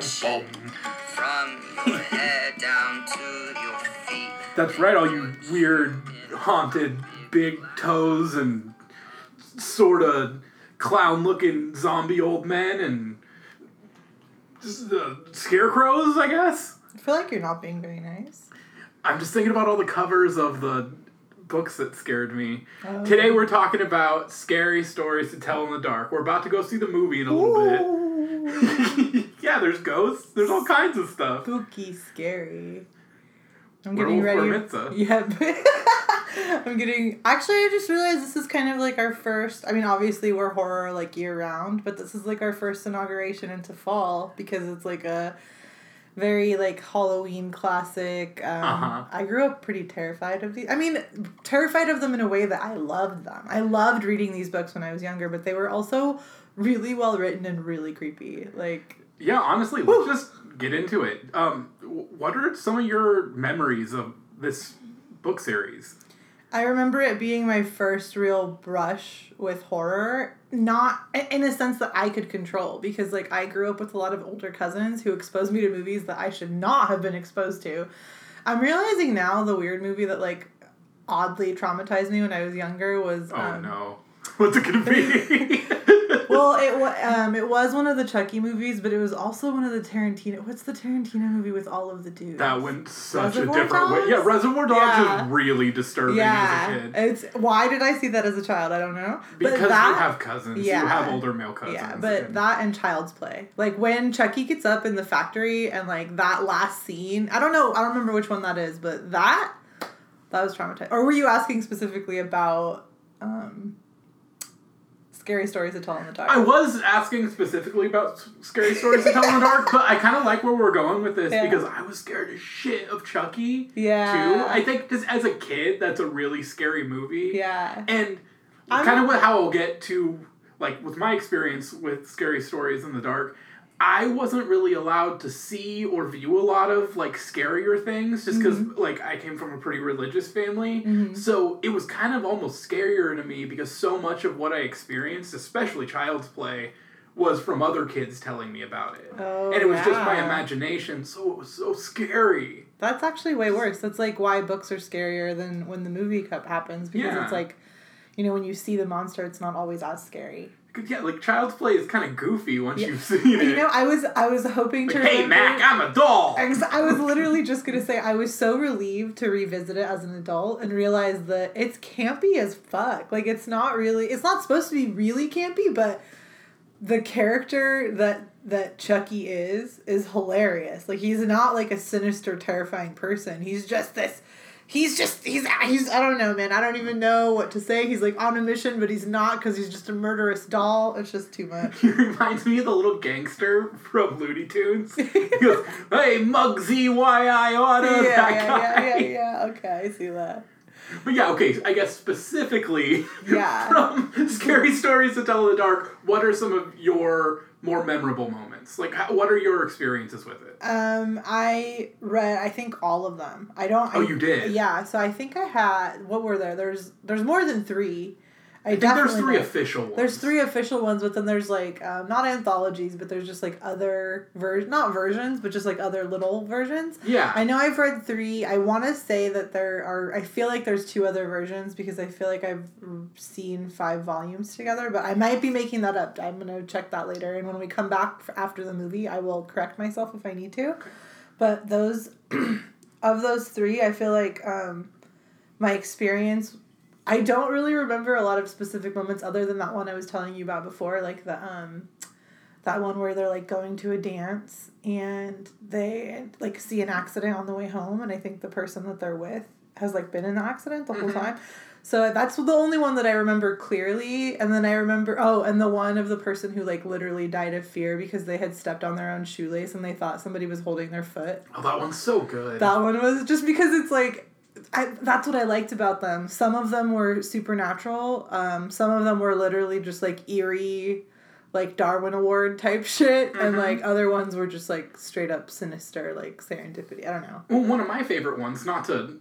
bum. From your head down to your feet. That's right, all you weird, haunted, big toes and sort of clown looking zombie old men and just, uh, scarecrows, I guess. I feel like you're not being very nice. I'm just thinking about all the covers of the books that scared me. Oh. Today we're talking about scary stories to tell in the dark. We're about to go see the movie in a little Ooh. bit. yeah, there's ghosts. There's all kinds of stuff. Spooky, scary. I'm getting Werewolf ready. Yeah. I'm getting. Actually, I just realized this is kind of like our first. I mean, obviously we're horror like year round, but this is like our first inauguration into fall because it's like a very like Halloween classic. Um, Uh-huh. I grew up pretty terrified of these. I mean, terrified of them in a way that I loved them. I loved reading these books when I was younger, but they were also really well written and really creepy. Like Yeah, honestly, let's just get into it. Um, what are some of your memories of this book series? I remember it being my first real brush with horror, not in a sense that I could control because like I grew up with a lot of older cousins who exposed me to movies that I should not have been exposed to. I'm realizing now the weird movie that like oddly traumatized me when I was younger was Oh um, no, what's it gonna be? well, it was um, it was one of the Chucky movies, but it was also one of the Tarantino. What's the Tarantino movie with all of the dudes? that went such Reservoir a different way. Yeah, Reservoir Dogs Yeah. is really disturbing yeah, as a kid. it's why did I see that as a child? I don't know. Because but that, you have cousins, yeah. you have older male cousins. Yeah, but and- that and Child's Play. Like when Chucky gets up in the factory and like that last scene. I don't know. I don't remember which one that is, but that that was traumatizing. Or were you asking specifically about um, scary stories to tell in the dark? I was asking specifically about scary stories to tell in the dark, but I kind of like where we're going with this Yeah. because I was scared as shit of Chucky. Yeah. Too. I think just as a kid, that's a really scary movie. yeah. And kind of what how I'll get to like with my experience with scary stories in the dark. I wasn't really allowed to see or view a lot of like scarier things just because Mm-hmm. like I came from a pretty religious family. So it was kind of almost scarier to me because so much of what I experienced, especially child's play, was from other kids telling me about it. Oh, and it was just my imagination, so it was so scary. That's actually way worse. That's like why books are scarier than when the movie cup happens because Yeah. it's like, you know, when you see the monster, it's not always as scary. Yeah, like child's play is kind of goofy once Yeah. you've seen it. You know, I was I was hoping to hey remember- Mac, I'm a doll. I was literally just gonna say I was so relieved to revisit it as an adult and realize that it's campy as fuck. Like it's not really it's not supposed to be really campy, but the character that that Chucky is is hilarious. Like he's not like a sinister, terrifying person. He's just this he's just he's he's I don't know, man. I don't even know what to say. He's like on a mission, but he's not because he's just a murderous doll. It's just too much. He reminds me of the little gangster from Looney Tunes. He goes, "Hey, Muggsy, why I oughta yeah, that yeah, guy." yeah, yeah, yeah. Okay, I see that. But yeah, okay. I guess specifically Yeah. from scary stories to tell in the dark. What are some of your more memorable moments? Like, how, what are your experiences with it? Um, I read I think all of them. I don't. Oh, I- you did? Yeah. So I think I had. What were there? There's there's more than three. I, I think there's three know. official ones. There's three official ones, but then there's like um, not anthologies, but there's just like other ver not versions, but just like other little versions. Yeah. I know I've read three. I want to say that there are. I feel like there's two other versions because I feel like I've seen five volumes together, but I might be making that up. I'm gonna check that later, and when we come back after the movie, I will correct myself if I need to. But those, of those three, I feel like um, my experience. I don't really remember a lot of specific moments other than that one I was telling you about before, like the um, that one where they're like going to a dance and they like see an accident on the way home, and I think the person that they're with has like been in the accident the whole Mhm. time. So that's the only one that I remember clearly. And then I remember, oh, and the one of the person who like literally died of fear because they had stepped on their own shoelace and they thought somebody was holding their foot. oh, that one's so good. That one was just because it's like, I, that's what I liked about them. Some of them were supernatural. Um, some of them were literally just like eerie, like Darwin Award type shit, and Mhm. like other ones were just like straight up sinister, like serendipity. I don't know. well, one of my favorite ones, not to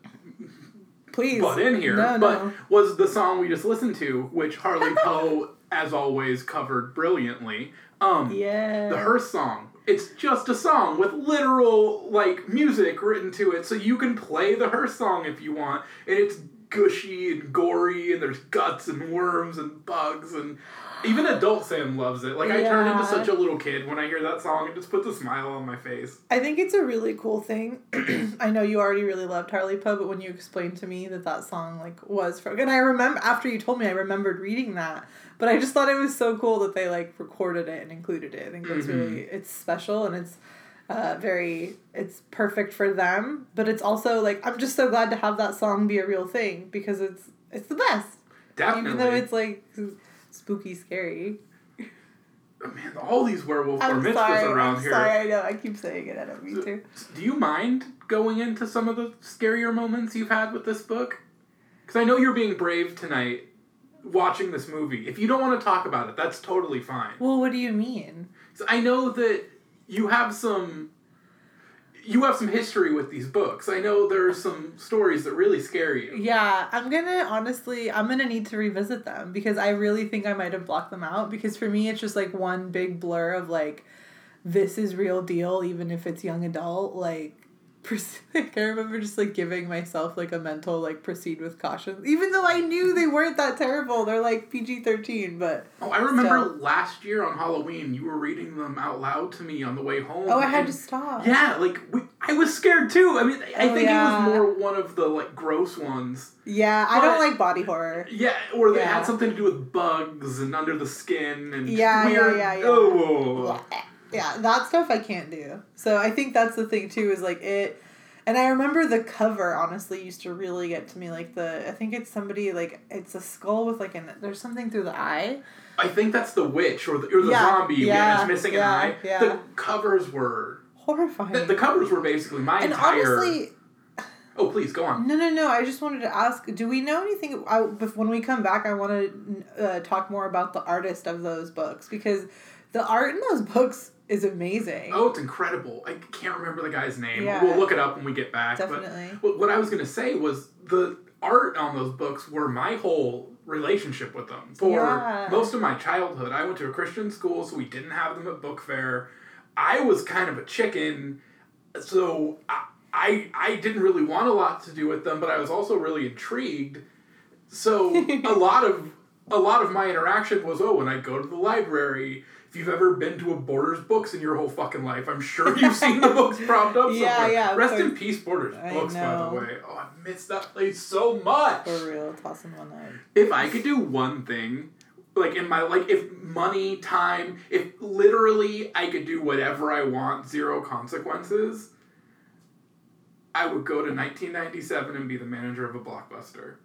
Please, butt in here, No, but no. was the song we just listened to, which Harley Poe, as always, covered brilliantly. Um, Yeah. the Hearse song. It's just a song with literal like music written to it, so you can play the her song if you want, and it's gushy and gory, and there's guts and worms and bugs and. Even adult Sam loves it. Like I turn into such a little kid when I hear that song. It just puts a smile on my face. I think it's a really cool thing. I know you already really loved Harley Poe, but when you explained to me that that song like was from, and I remember after you told me, I remembered reading that. But I just thought it was so cool that they like recorded it and included it. I think that's Mhm. really it's special and it's uh, very it's perfect for them. But it's also like I'm just so glad to have that song be a real thing because it's it's the best. Definitely. Even though it's like spooky, scary. Oh, man, all these werewolf I'm mitzvahs sorry. around I'm here. sorry. I know. I keep saying it. I don't mean to. Do you mind going into some of the scarier moments you've had with this book? Because I know you're being brave tonight watching this movie. If you don't want to talk about it, that's totally fine. Well, what do you mean? 'Cause I know that you have some. You have some history with these books. I know there are some stories that really scare you. Yeah, I'm gonna honestly, I'm gonna need to revisit them because I really think I might have blocked them out because for me it's just like one big blur of like, this is real deal even if it's young adult like. Like, I remember just like giving myself like a mental like proceed with caution, even though I knew they weren't that terrible. They're like PG thirteen, but Oh, I remember So- last year on Halloween, you were reading them out loud to me on the way home. oh, I had to stop. Yeah, like we, I was scared too. I mean, I Oh, think yeah. it was more one of the like gross ones. yeah. I don't like body horror. Yeah, or they Yeah. had something to do with bugs and under the skin and Yeah, yeah, weird. yeah, yeah. Oh, yeah that stuff i can't do so i think that's the thing too is like it and i remember the cover honestly used to really get to me like the i think it's somebody like it's a skull with like an there's something through the eye I think that's the witch or the, or the Yeah, zombie. Yeah, it's missing yeah, an eye. yeah. The covers were horrifying the, the covers were basically my and entire. honestly oh, please go on. no no no i just wanted to ask do we know anything I, when we come back i want to uh, talk more about the artist of those books because the art in those books is amazing Oh, it's incredible. I can't remember the guy's name. Yeah. We'll look it up when we get back. definitely But what I was gonna say was the art on those books were my whole relationship with them for Yeah. most of my childhood. I went to a Christian school, so we didn't have them at book fair. I was kind of a chicken, so I, I I didn't really want a lot to do with them, but I was also really intrigued. So a lot of a lot of my interaction was oh when I go to the library. If you've ever been to a Borders books in your whole fucking life, I'm sure you've seen the books propped up Yeah, somewhere. yeah, Rest in peace, Borders I books, by the way. Oh, I miss that place so much. for real tossing one up If I could do one thing, like in my like, if money, time, if literally I could do whatever I want, zero consequences, I would go to 1997 and be the manager of a blockbuster.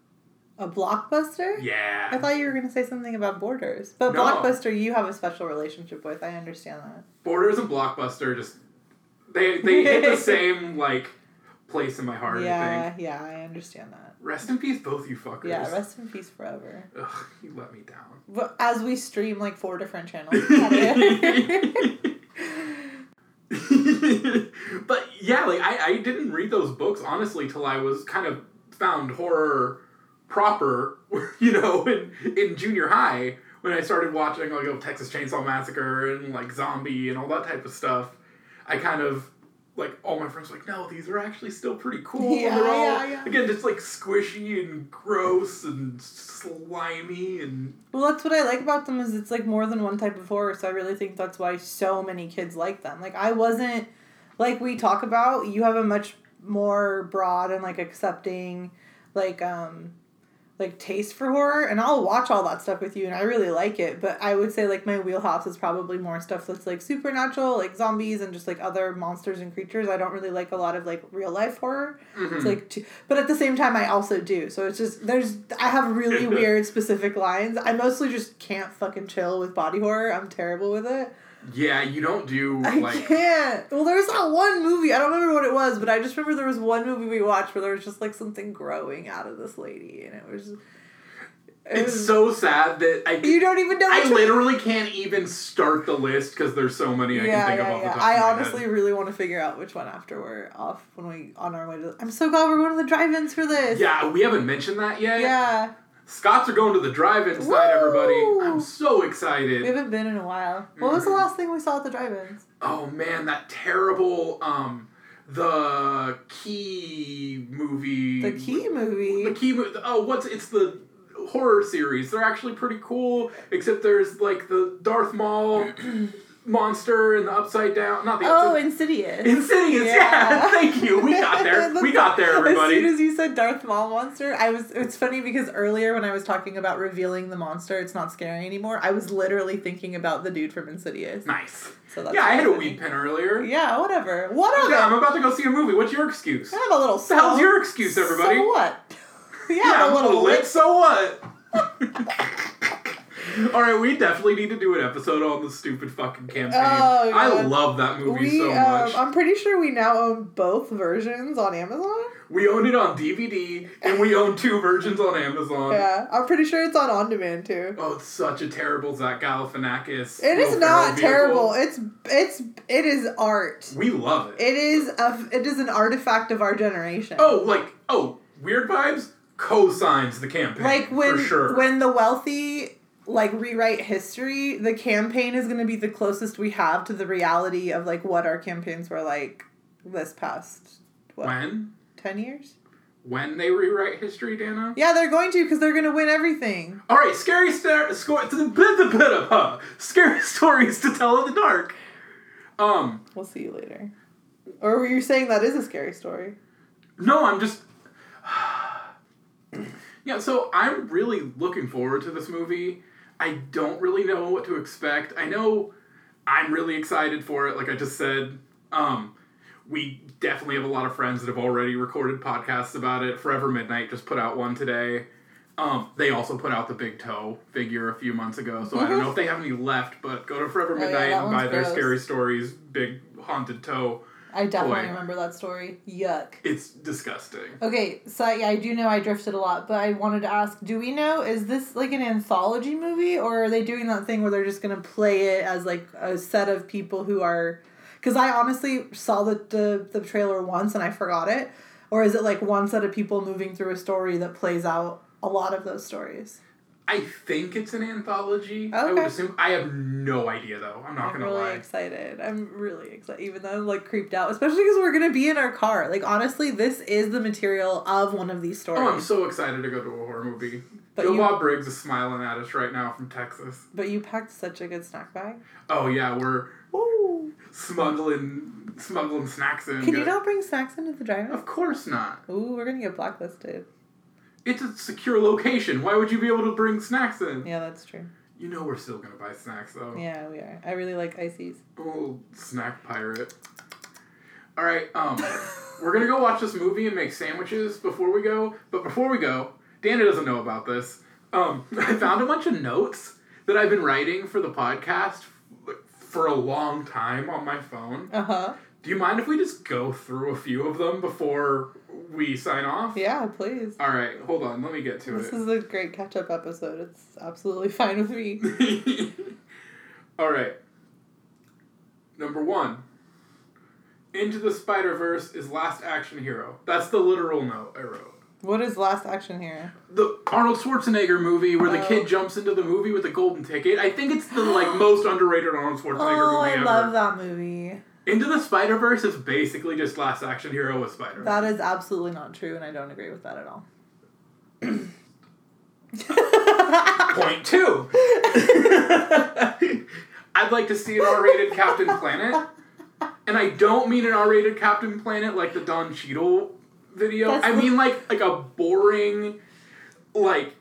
A blockbuster? Yeah. I thought you were going to say something about Borders. But No. Blockbuster, you have a special relationship with. I understand that. Borders and Blockbuster just they they hit the same like place in my heart. I think. yeah, yeah, I understand that. Rest in peace, both you fuckers. Yeah, rest in peace forever. Ugh, you let me down. But as we stream like four different channels. but yeah, like I, I didn't read those books honestly till I was kind of found horror proper, you know, in in junior high when I started watching like oh, Texas Chainsaw Massacre and like Zombie and all that type of stuff. I kind of like all my friends were like, no, these are actually still pretty cool. Yeah, and they're all yeah, yeah. again just like squishy and gross and slimy and well, that's what I like about them is it's like more than one type of horror. So I really think that's why so many kids like them. Like I wasn't like we talk about. You have a much more broad and like accepting, like um, like taste for horror, and I'll watch all that stuff with you, and I really like it. But I would say like my wheelhouse is probably more stuff that's like supernatural, like zombies and just like other monsters and creatures. I don't really like a lot of like real life horror. Mm-hmm. It's like, too, but at the same time, I also do. So it's just there's I have really weird specific lines. I mostly just can't fucking chill with body horror. I'm terrible with it. Yeah, you don't do I like can't. Well, there was that one movie. I don't remember what it was, but I just remember there was one movie we watched where there was just like something growing out of this lady, and it was. It it's was- so sad that I You don't even know. I which one- literally can't even start the list because there's so many I yeah, can think yeah, of off yeah. the top I honestly head. really want to figure out which one after we're off when we on our way to. I'm so glad we're going to the drive-ins for this. Yeah, we haven't mentioned that yet. Yeah. Scots are going to the drive-in tonight, everybody. I'm so excited. We haven't been in a while. What was the Mhm. last thing we saw at the drive-ins? Oh man, that terrible um the key movie. The Key movie. The key movie. Oh, what's it's the horror series. They're actually pretty cool, except there's like the Darth Maul monster and the upside down. Not the Oh, upside. Insidious. Insidious, yeah. Yeah. Thank you. We got there. we got there, As soon everybody. as you said Darth Maul monster, I was. It's funny because earlier when I was talking about revealing the monster, it's not scary anymore. I was literally thinking about the dude from Insidious. Nice. So that's Yeah, I had a weed pen earlier. Yeah, whatever. What Yeah, I'm about to go see a movie. What's your excuse? I have a little. so- your excuse, everybody? So what? yeah, Yeah, I'm a little lit. lit. So what? All right, we definitely need to do an episode on the stupid fucking campaign. Oh, I God. love that movie We, so um, much. I'm pretty sure we now own both versions on Amazon. we own it on DVD, and we own two versions on Amazon. Yeah, I'm pretty sure it's on on demand too. Oh, it's such a terrible Zach Galifianakis. It is not terrible. vehicle. It's it's it is art. We love it. It is a it is an artifact of our generation. Oh, like oh, weird vibes. Co-signs the campaign. like when for sure. when the wealthy like rewrite history, the campaign is going to be the closest we have to the reality of like what our campaigns were like this past what when ten years. when they rewrite history, Dana. Yeah, they're going to because they're going to win everything. All right, scary star- score. Scary stories to tell in the dark. Um, We'll see you later. Or were you saying that is a scary story? no, I'm just. yeah, so I'm really looking forward to this movie. I don't really know what to expect. I know I'm really excited for it. Like I just said, um, we definitely have a lot of friends that have already recorded podcasts about it. Forever Midnight just put out one today. Um, they also put out the Big Toe figure a few months ago, so I don't know if they have any left. But go to Forever Oh, yeah, Midnight and buy one's their. Scary Stories big haunted toe. I definitely Boy. remember that story. Yuck. It's disgusting. Okay, so yeah, I do know I drifted a lot, but I wanted to ask: Do we know is this like an anthology movie, or are they doing that thing where they're just gonna play it as like a set of people who are? Because I honestly saw the, the the trailer once and I forgot it, or is it like one set of people moving through a story that plays out a lot of those stories? I think it's an anthology. I would assume. I have no idea though. I'm not I'm gonna lie. really lie. excited. I'm really excited, even though I'm like creeped out, especially because we're gonna be in our car. Like honestly, this is the material of one of these stories. Oh, I'm so excited to go to a horror movie. But Joe you- Bob Briggs is smiling at us right now from Texas. But you packed such a good snack bag. Oh yeah, we're Ooh. smuggling smuggling snacks in. Can you not bring snacks into the drive-in? Of course not. Ooh, we're gonna get blacklisted. It's a secure location. Why would you be able to bring snacks in? Yeah, that's true. You know we're still gonna buy snacks though. Yeah, we are. I really like ices. Oh, snack pirate. All right, um, we're gonna go watch this movie and make sandwiches before we go. But before we go, Dana doesn't know about this. Um, I found a bunch of notes that I've been writing for the podcast for a long time on my phone. Uh huh. Do you mind if we just go through a few of them before we sign off? Yeah, please. All right, hold on. Let me get to it. This is a great catch-up episode. It's absolutely fine with me. All right. Number one. Into the Spider Verse is Last Action Hero. That's the literal note I wrote. What is last action hero? The Arnold Schwarzenegger movie where the Oh. kid jumps into the movie with the golden ticket. I think it's the like most underrated Arnold Schwarzenegger Oh, movie Oh, I ever. love that movie. Into the Spider Verse is basically just Last Action Hero with Spider. That is absolutely not true, and I don't agree with that at all. Point two. I'd like to see an R-rated Captain Planet, and I don't mean an R-rated Captain Planet like the Don Cheadle video. That's I mean like like a boring, like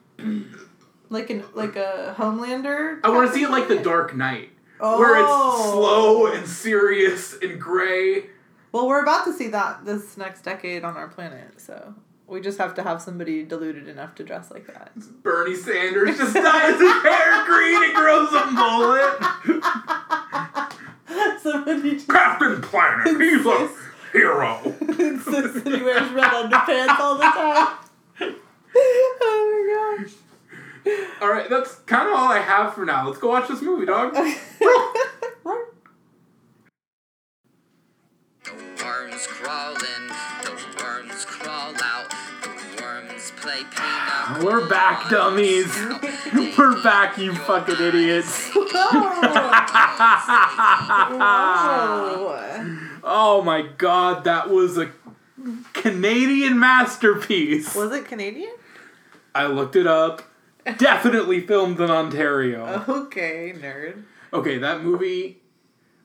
Like an like a Homelander. I want to see it like the Dark Knight, Oh. where it's slow oh. and serious and gray. Well, we're about to see that this next decade on our planet, so we just have to have somebody deluded enough to dress like that. Bernie Sanders just dyes his hair green and grows a mullet. somebody just Captain Planet, he's a hero. insists that he wears red underpants all the time. oh my gosh. All right, that's kind of all I have for now. Let's go watch this movie, dog. The worms crawl in, the worms crawl out, the worms play peanuts. We're back, dummies. We're back, you fucking idiots. Oh my god, that was a Canadian masterpiece. Was it Canadian? I looked it up. Definitely filmed in Ontario. Okay, nerd. Okay, that movie.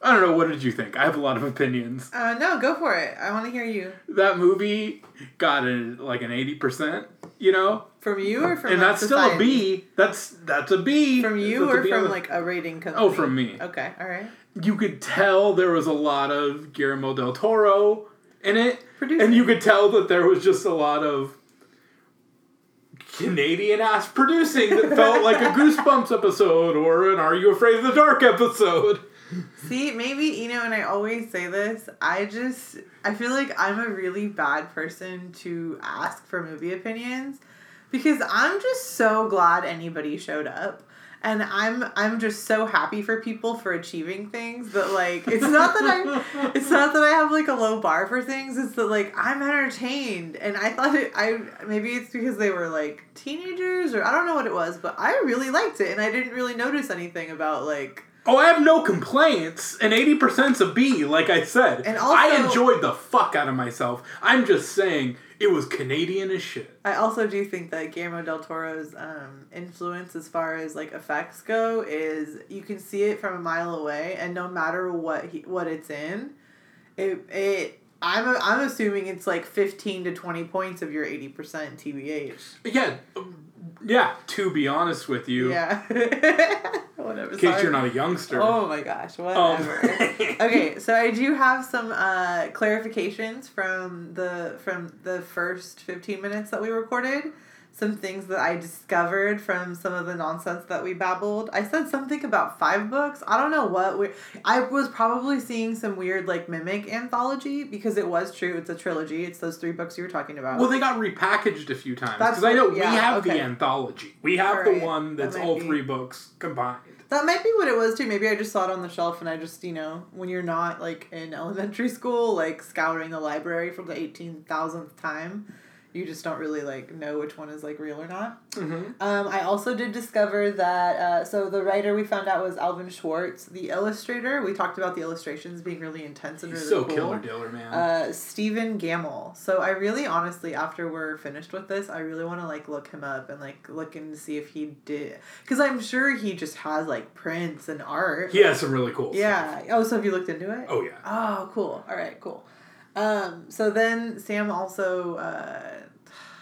I don't know. What did you think? I have a lot of opinions. Uh, no, go for it. I want to hear you. That movie got a, like an eighty percent. You know, From you or from and like, that's still a society? B. That's that's a B. From you That's or from the- like a rating company? Oh, from me. Okay, all right. you could tell there was a lot of Guillermo del Toro in it, Producing. and you could tell that there was just a lot of Canadian ass producing that felt like a Goosebumps episode or an Are You Afraid of the Dark episode. See, maybe you know, and I always say this. I just I feel like I'm a really bad person to ask for movie opinions because I'm just so glad anybody showed up. And I'm I'm just so happy for people for achieving things that like it's not that I it's not that I have like a low bar for things it's that like I'm entertained and I thought it I maybe it's because they were like teenagers or I don't know what it was but I really liked it and I didn't really notice anything about like Oh, I have no complaints, and 80%'s a B, like I said. And also, I enjoyed the fuck out of myself. I'm just saying, it was Canadian as shit. I also do think that Guillermo del Toro's um, influence as far as like effects go is you can see it from a mile away, and no matter what he, what it's in, it it I'm a, I'm assuming it's like fifteen to twenty points of your eighty percent TBH. Yeah, um, yeah, to be honest with you, Yeah. Whatever. in case sorry. you're not a youngster. Oh my gosh, Um, whatever. okay, so I do have some uh, clarifications from the from the first fifteen minutes that we recorded. Some things that I discovered from some of the nonsense that we babbled. I said something about five books. I don't know what we. I was probably seeing some weird like mimic anthology because it was true. It's a trilogy. It's those three books you were talking about. Well, they got repackaged a few times because I know yeah, we have okay. the anthology. We have Alright, the one that's might all be- three books combined. That might be what it was too. Maybe I just saw it on the shelf and I just, you know, when you're not like in elementary school, like scouring the library for the 18,000th time, you just don't really like know which one is like real or not. Mm-hmm. Um, I also did discover that, uh, so the writer we found out was Alvin Schwartz. The illustrator, we talked about the illustrations being really intense and He's really so cool. killer diller, man. Uh, Stephen Gammell. So I really, honestly, after we're finished with this, I really want to like look him up and like look and see if he did, because I'm sure he just has like prints and art. he has some really cool stuff. Yeah. Oh, so have you looked into it? Oh yeah. Oh, cool. All right, cool. Um, so then Sam also, uh,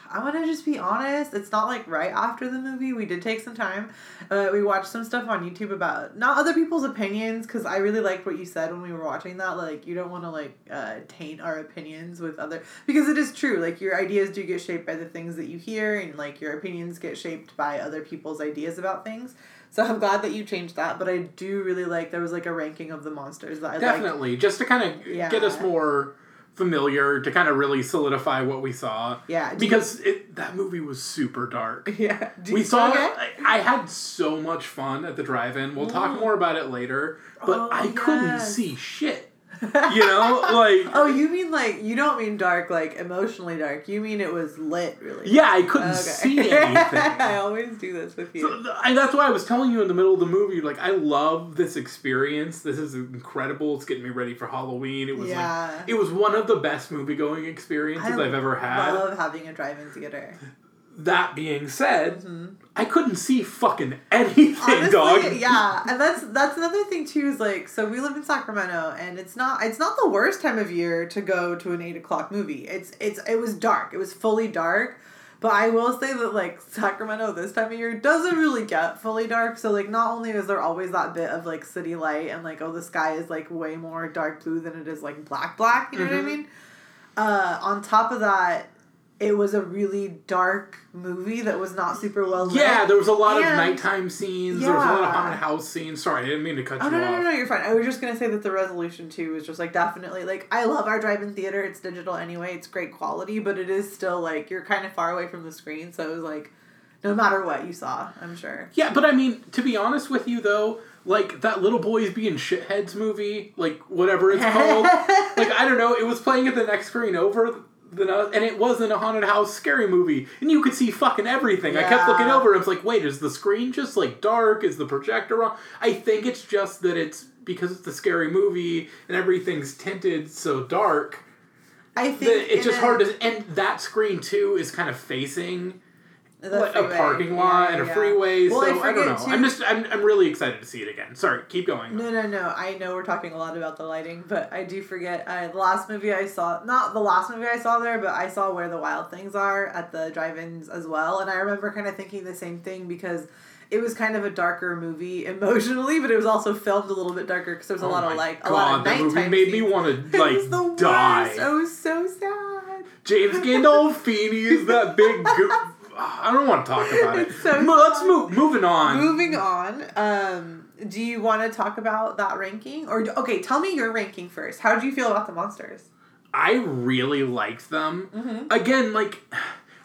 I want to just be honest. It's not like right after the movie. We did take some time. Uh, we watched some stuff on YouTube about not other people's opinions because I really liked what you said when we were watching that. Like, you don't want to like uh, taint our opinions with other because it is true. Like, your ideas do get shaped by the things that you hear, and like your opinions get shaped by other people's ideas about things. So I'm glad that you changed that, but I do really like there was like a ranking of the monsters that I liked. Definitely, just to kind of Yeah. get us more familiar, to kind of really solidify what we saw. Yeah, do you- Because it, that movie was super dark. Yeah. Do We you- saw it. I, I had so much fun at the drive-in. We'll talk Mm. more about it later. But Oh, I couldn't see shit. You know, like Oh, you mean like you don't mean dark like emotionally dark. You mean it was lit really. yeah, I couldn't Okay. see anything. I always do this with you. So, I, that's why I was telling you in the middle of the movie, like I love this experience. This is incredible. It's getting me ready for Halloween. It was Yeah. like it was one of the best movie going experiences I've ever had. I love having a drive-in theater. That being said, Mhm. I couldn't see fucking anything, Honestly, dog. yeah, and that's that's another thing too. Is like, so we live in Sacramento, and it's not it's not the worst time of year to go to an eight o'clock movie. It's it's it was dark. It was fully dark. But I will say that like Sacramento this time of year doesn't really get fully dark. So like not only is there always that bit of like city light and like oh the sky is like way more dark blue than it is like black black. You know Mhm. what I mean? Uh, on top of that, it was a really dark movie that was not super well lit. Yeah, there was a lot of nighttime scenes. Yeah. There was a lot of haunted house scenes. Sorry, I didn't mean to cut Oh you no, no, off. no, no, you're fine. I was just gonna say that the resolution too is just like definitely like I love our drive-in theater. It's digital anyway. It's great quality, but it is still like you're kind of far away from the screen, so it was like no matter what you saw, I'm sure. Yeah, but I mean, to be honest with you though, like that little boys being shitheads movie, like whatever it's called, like I don't know, it was playing at the next screen over than us, and it wasn't a haunted house scary movie, and you could see fucking everything. I kept looking over, and it's like, wait, is the screen just like dark? Is the projector wrong? I think it's just that it's because it's a scary movie and everything's tinted so dark I think it's just a- hard to. And that screen too is kind of facing a parking lot Yeah, and a yeah. freeway. Well, I so I, don't know. forget, I'm just I'm, I'm really excited to see it again. Sorry, keep going. No, no, no. I know we're talking a lot about the lighting, but I do forget. Uh, the last movie I saw, not the last movie I saw there, but I saw Where the Wild Things Are at the drive-ins as well, and I remember kind of thinking the same thing because it was kind of a darker movie emotionally, but it was also filmed a little bit darker because there was a Oh lot of like a God, lot of that movie nighttime made me scenes. want It to like worst. die. I was so sad. James Gandolfini is that big. Go- I don't want to talk about it. So Let's move. Moving on. Moving on, um, do you want to talk about that ranking, or okay? Tell me your ranking first. How did you feel about the monsters? I really liked them. Mm-hmm. Again, like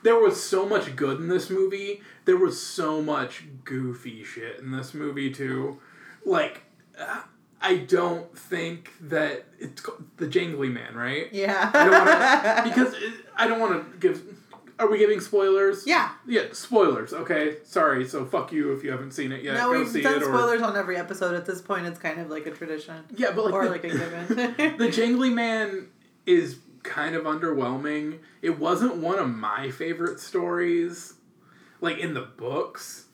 there was so much good in this movie. There was so much goofy shit in this movie too. Like uh, I don't think that it's the Jangly Man, right? Yeah. I don't want to because it, I don't want to give. Are we giving spoilers? Yeah. Yeah, spoilers. Okay, sorry. So fuck you if you haven't seen it yet. no, Go we've done it. Or spoilers on every episode at this point. It's kind of like a tradition, yeah, but like or the, like a given. the Jangly Man is kind of underwhelming. It wasn't one of my favorite stories, like in the books.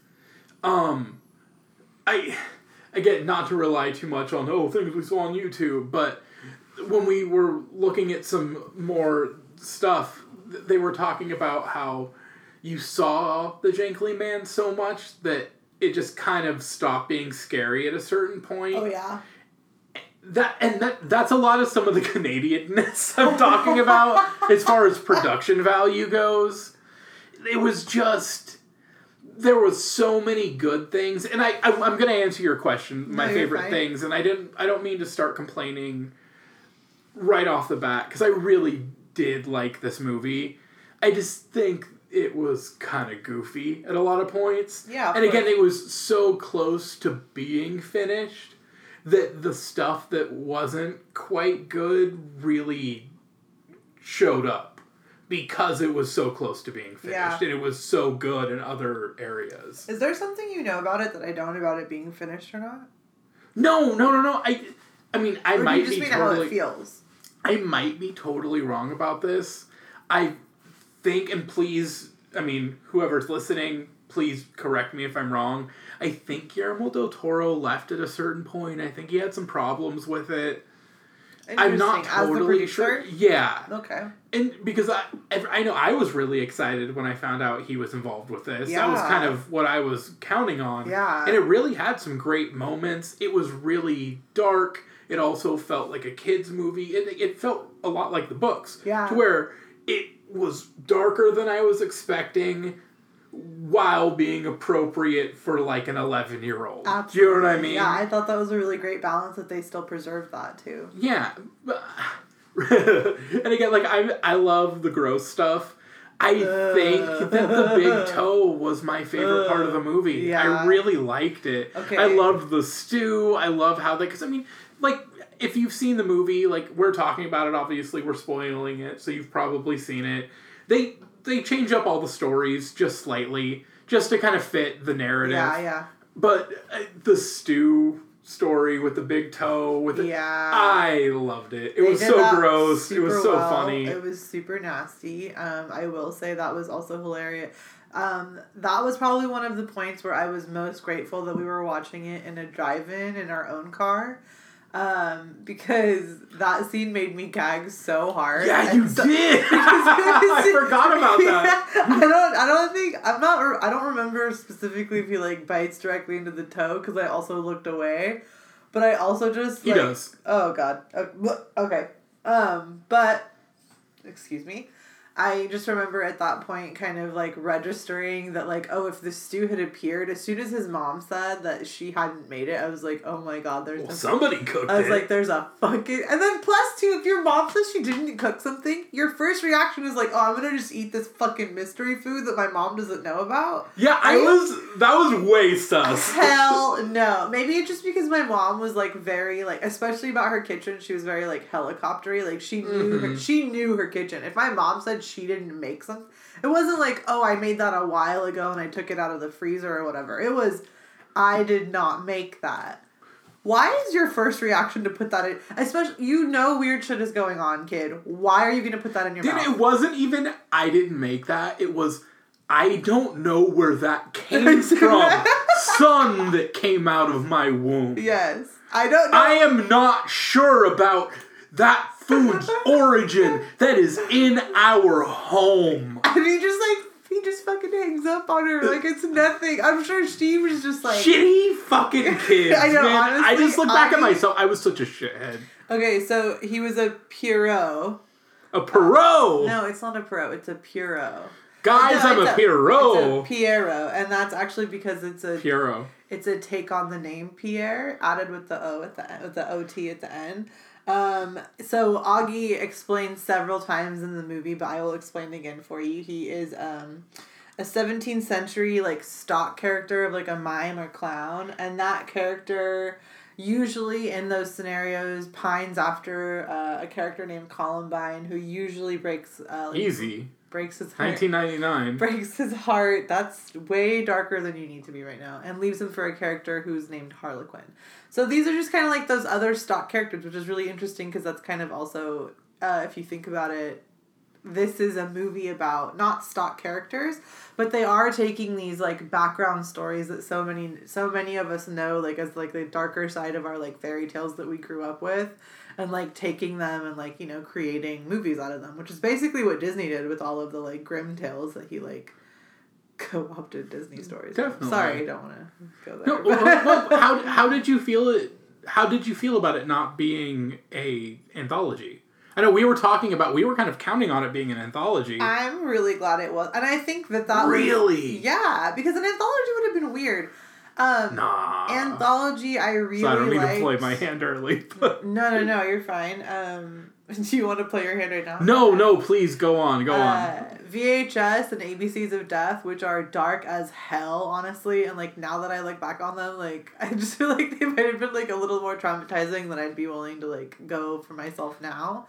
Um, I again not to rely too much on oh things we saw on YouTube, but when we were looking at some more stuff, they were talking about how you saw the Jangly Man so much that it just kind of stopped being scary at a certain point oh yeah. that and that that's a lot of some of the Canadianness I'm talking about as far as production value goes. It was just there was so many good things, and I, I I'm gonna answer your question, my No, favorite fine. things, and I didn't I don't mean to start complaining right off the bat because I really did like this movie. I just think it was kind of goofy at a lot of points. Yeah, of and again, course. it was so close to being finished that the stuff that wasn't quite good really showed up because it was so close to being finished Yeah. and it was so good in other areas. Is there something you know about it that I don't about it being finished or not? No, no, no, no. I I mean, I or might you just be mean how totally it feels? I might be totally wrong about this. I think, and please, I mean, whoever's listening, please correct me if I'm wrong. I think Guillermo del Toro left at a certain point. I think he had some problems with it. I'm not Interesting. As the totally sure. Yeah, Okay. and because I, I know I was really excited when I found out he was involved with this. Yeah. That was kind of what I was counting on. Yeah. And it really had some great moments. It was really dark. It also felt like a kids movie. It, it felt a lot like the books. Yeah. To where it was darker than I was expecting while being appropriate for like an 11 year old. Do you know what I mean? Yeah, I thought that was a really great balance that they still preserved that too. Yeah, and again, like I, I love the gross stuff. I think that the big toe was my favorite part of the movie. Yeah. I really liked it. Okay. I loved the stew. I love how they, because I mean, like if you've seen the movie, like we're talking about it. Obviously, we're spoiling it, so you've probably seen it. They they change up all the stories just slightly, just to kind of fit the narrative. Yeah, yeah. But uh, the stew story with the big toe with the, Yeah. I loved it. It They was so gross. It was so well. funny. It was super nasty. Um, I will say that was also hilarious. Um, that was probably one of the points where I was most grateful that we were watching it in a drive-in in our own car. Um, because that scene made me gag so hard. yeah, you so- did. I forgot about that. I don't. I don't think. I'm not. I don't remember specifically if he like bites directly into the toe because I also looked away, but I also just He like, does. Oh God. Uh, Okay. Um. But excuse me. I just remember at that point kind of like registering that like oh if the stew had appeared as soon as his mom said that she hadn't made it I was like oh my god there's Well, a somebody cooked I was it. like, there's a fucking. And then plus two, if your mom says she didn't cook something, your first reaction is like, oh, I'm gonna just eat this fucking mystery food that my mom doesn't know about. yeah, I I- was. That was way sus. Hell no. Maybe it's just because my mom was like very like, especially about her kitchen. She was very like helicoptery. Like she knew her, Mhm. she knew her kitchen. If my mom said she didn't make something, it wasn't like oh I made that a while ago and I took it out of the freezer or whatever. It was I did not make that. Why is your first reaction to put that in? Especially, you know weird shit is going on, kid. Why are you gonna put that in your Dude, mouth? it wasn't even. I didn't make that. It was. I don't know where that came from. Son that came out of my womb. yes, I don't know. I am not sure about that food's origin that is in our home. and he just like he just fucking hangs up on her like it's nothing. I'm sure Steve was just like, Shitty fucking kids. I know, man. I just look back at myself. I was such a shithead. okay, so he was a Pierrot. A Perot. No, it's not a pro. It's a Pierrot. Guys, No, I'm a it's Pierrot. It's a Pierrot, and that's actually because it's a Pierrot. it's a take on the name Pierre added with the O at the end, with the OT at the end. Um, so Auggie explains several times in the movie, but I will explain again for you. He is um, a 17th century like stock character of like a mime or clown, and that character usually in those scenarios pines after uh, a character named Columbine who usually breaks uh, like, Easy. Breaks his heart 1999. breaks his heart. That's way darker than you need to be right now, and leaves him for a character who's named Harlequin. So these are just kind of like those other stock characters, which is really interesting because that's kind of also, uh, if you think about it, this is a movie about not stock characters, but they are taking these like background stories that so many so many of us know like as like the darker side of our like fairy tales that we grew up with and like taking them and like you know creating movies out of them which is basically what disney did with all of the like Grimm tales that he like co-opted disney stories. Definitely. sorry i don't want to go there No, well, well, how, how did you feel it? How did you feel about it not being a anthology? I know we were talking about we were kind of counting on it being an anthology. i'm really glad it was and i think that that was- really? yeah because an anthology would have been weird um Nah. anthology i really so I don't mean liked. to play my hand early, but No, no, no, you're fine. Um, do you want to play your hand right now? no, no, please go on, go on. Uh, VHS and ABCs of Death, which are dark as hell, honestly, and like now that I look back on them, like I just feel like they might have been like a little more traumatizing than I'd be willing to like go for myself now.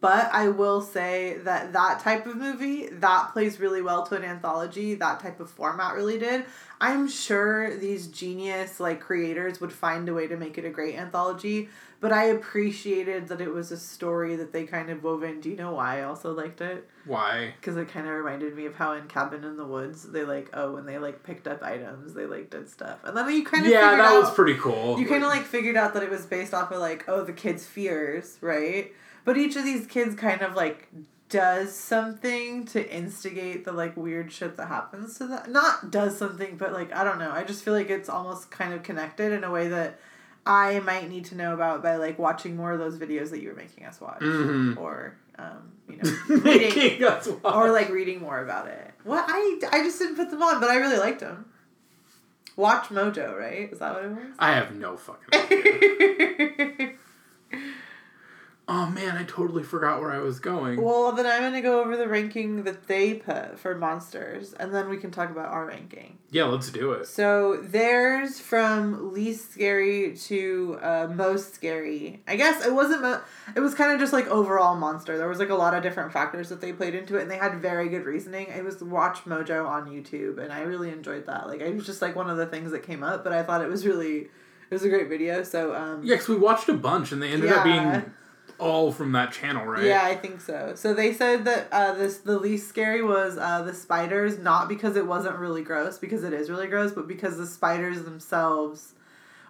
But I will say that that type of movie that plays really well to an anthology. That type of format really did. I'm sure these genius like creators would find a way to make it a great anthology. But I appreciated that it was a story that they kind of wove in. Do you know why I also liked it? Why? Because it kind of reminded me of how in Cabin in the Woods they like oh when they like picked up items they like did stuff and then you kind of Yeah, that out, was pretty cool. you kind of like figured out that it was based off of like oh the kids' fears right but each of these kids kind of like does something to instigate the like weird shit that happens to them not does something but like I don't know I just feel like it's almost kind of connected in a way that I might need to know about by like watching more of those videos that you were making us watch Mhm. or um you know reading Making us watch. or like reading more about it. What I I just didn't put them on, but I really liked them. Watch Mojo, right? Is that what it was? I have no fucking idea. oh man, I totally forgot where I was going. well, then I'm gonna go over the ranking that they put for monsters, and then we can talk about our ranking. yeah, let's do it. So theirs from least scary to uh, most scary. I guess it wasn't. Mo- it was kind of just like overall monster. There was like a lot of different factors that they played into it, and they had very good reasoning. It was Watch Mojo on YouTube, and I really enjoyed that. Like it was just like one of the things that came up, but I thought it was really, it was a great video. So um, Yeah, because we watched a bunch and they ended up being all from that channel, right? Yeah, I think so. So they said that uh, this the least scary was uh, the spiders, not because it wasn't really gross, because it is really gross, but because the spiders themselves,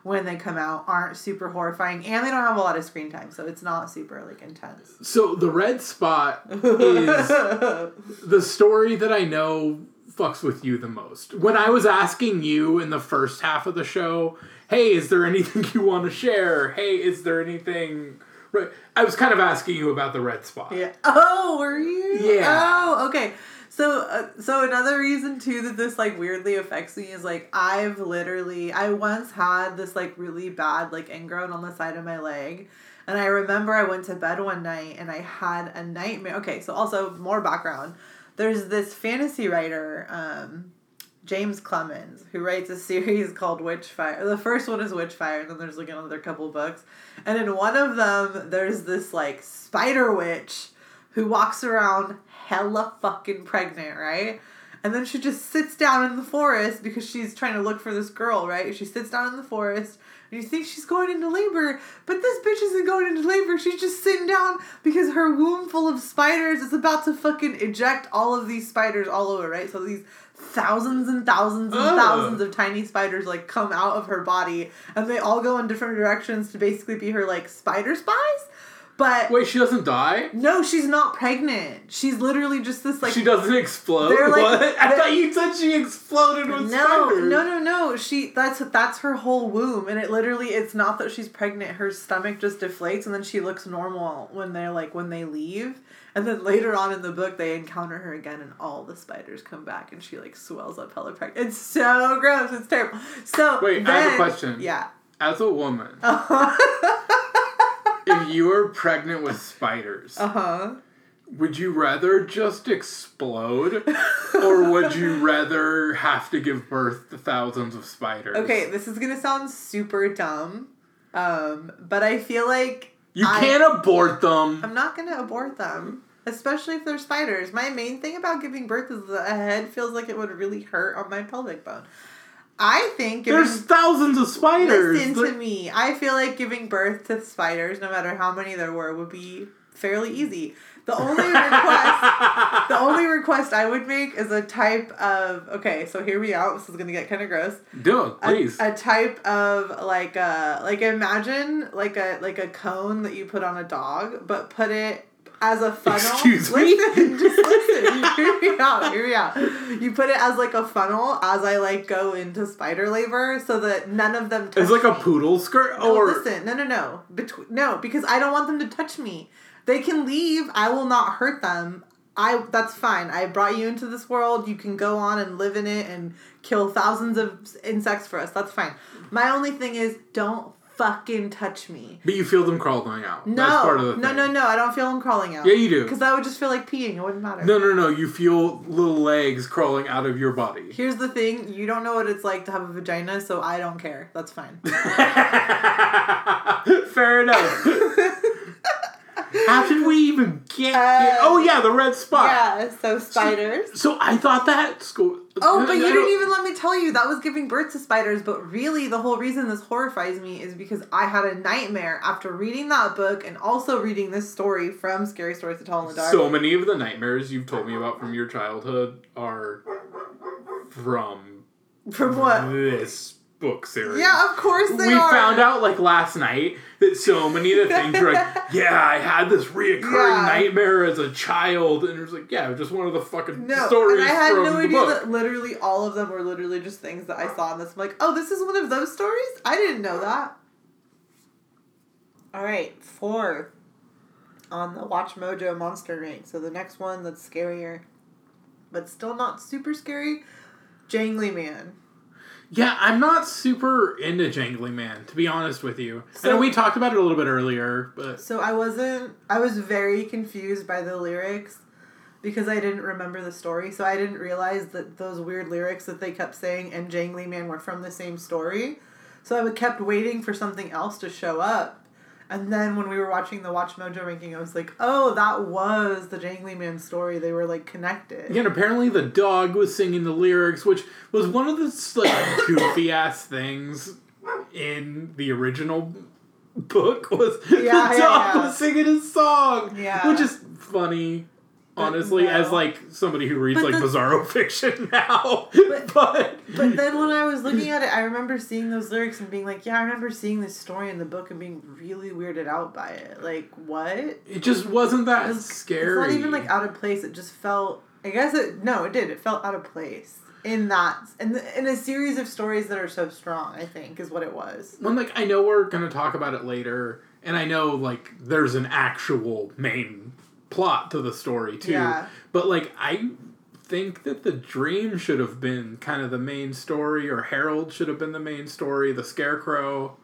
when they come out, aren't super horrifying, and they don't have a lot of screen time, so it's not super like intense. So the red spot is the story that I know fucks with you the most. When I was asking you in the first half of the show, hey, is there anything you want to share? Hey, is there anything Right. I was kind of asking you about the red spot. Yeah. Oh, were you? Yeah. Oh, okay. So, uh, so another reason too that this like weirdly affects me is like I've literally I once had this like really bad like ingrown on the side of my leg, and I remember I went to bed one night and I had a nightmare. Okay, so also more background. There's this fantasy writer, um, James Clemens, who writes a series called Witchfire. The first one is Witchfire, and then there's like another couple books. And in one of them, there's this like spider witch who walks around hella fucking pregnant, right? And then she just sits down in the forest because she's trying to look for this girl, right? She sits down in the forest and you think she's going into labor, but this bitch isn't going into labor. She's just sitting down because her womb full of spiders is about to fucking eject all of these spiders all over, right? So these thousands and thousands and Ugh. thousands of tiny spiders like come out of her body and they all go in different directions to basically be her like spider spies. But Wait, she doesn't die? no, she's not pregnant. She's literally just this like she doesn't explode? They're like- what? I thought you said she exploded with no, spiders. no, no, no. She that's that's her whole womb, and it literally it's not that she's pregnant. Her stomach just deflates, and then she looks normal when they're like when they leave. And then later on in the book, they encounter her again, and all the spiders come back, and she like swells up hella pregnant. It's so gross. It's terrible. So Wait, I have a question. Yeah. As a woman, Uh if you were pregnant with spiders, uh huh. would you rather just explode or would you rather have to give birth to thousands of spiders? Okay, this is gonna sound super dumb, um, but I feel like You I- can't abort them. I'm not gonna abort them, especially if they're spiders. My main thing about giving birth is that a head feels like it would really hurt on my pelvic bone. I think giving, There's thousands of spiders. listen to me. I feel like giving birth to spiders, no matter how many there were, would be fairly easy. The only request, the only request I would make is a type of okay. So hear me out. This is gonna get kind of gross. Do it, A- please. A, type of like a like imagine like a like a cone that you put on a dog, but put it as a funnel. Excuse me? listen, Just listen. hear me out. Hear me out. You put it as like a funnel as I like go into spider labor, so that none of them. Touch it's like a poodle skirt, No, or listen, no, no, no. Between no, because I don't want them to touch me. They can leave. I will not hurt them. I that's fine. I brought you into this world. You can go on and live in it and kill thousands of insects for us. That's fine. My only thing is don't fucking touch me. but you feel them crawling out. No, That's part of the no, thing. no, no. I don't feel them crawling out. Yeah, you do. Because that would just feel like peeing. It wouldn't matter. No, no, no. You feel little legs crawling out of your body. Here's the thing. You don't know what it's like to have a vagina, so I don't care. That's fine. Fair enough. How did we even get Uh, here? Oh yeah, the red spot. yeah. So spiders. So I thought that school. Oh, but you didn't don't- even let me tell you that was giving birth to spiders. But really, the whole reason this horrifies me is because I had a nightmare after reading that book and also reading this story from Scary Stories to Tell in the Dark. So many of the nightmares you've told me about from your childhood are from from what? this book series. Yeah, of course they we are. found out like last night that so many of the things were like, yeah, I had this reoccurring Yeah. nightmare as a child, and it was like, yeah, just one of the fucking No, stories and I had no idea book. that literally all of them were literally just things that I saw in this. I'm like, oh, this is one of those stories? I didn't know that. All right, four on the Watch Mojo monster rank. So the next one that's scarier, but still not super scary. Jangly Man. Yeah, I'm not super into Jangly Man, to be honest with you. So- and we talked about it a little bit earlier, but So I wasn't. I was very confused by the lyrics because I didn't remember the story. So I didn't realize that those weird lyrics that they kept saying and Jangly Man were from the same story. So I kept waiting for something else to show up. And then when we were watching the Watch Mojo ranking, I was like, oh, that was the Jangly Man story. They were like connected. again, apparently the dog was singing the lyrics, which was one of the like goofy ass things in the original book was Yeah, the yeah, dog yeah. was singing his song. Yeah. Which is funny. Honestly, no. as like somebody who reads But like the- bizarro fiction now, But- but, But then when I was looking at it, I remember seeing those lyrics and being like, yeah, I remember seeing this story in the book and being really weirded out by it. Like, what? it just wasn't that scary. It's not even like out of place. It just felt. I guess it. No, it did. It felt out of place in that in the, in a series of stories that are so strong. I think is what it was. When like I know we're gonna talk about it later, and I know like there's an actual main plot to the story too. Yeah. But like I think that the dream should have been kind of the main story, or Harold should have been the main story. The Scarecrow.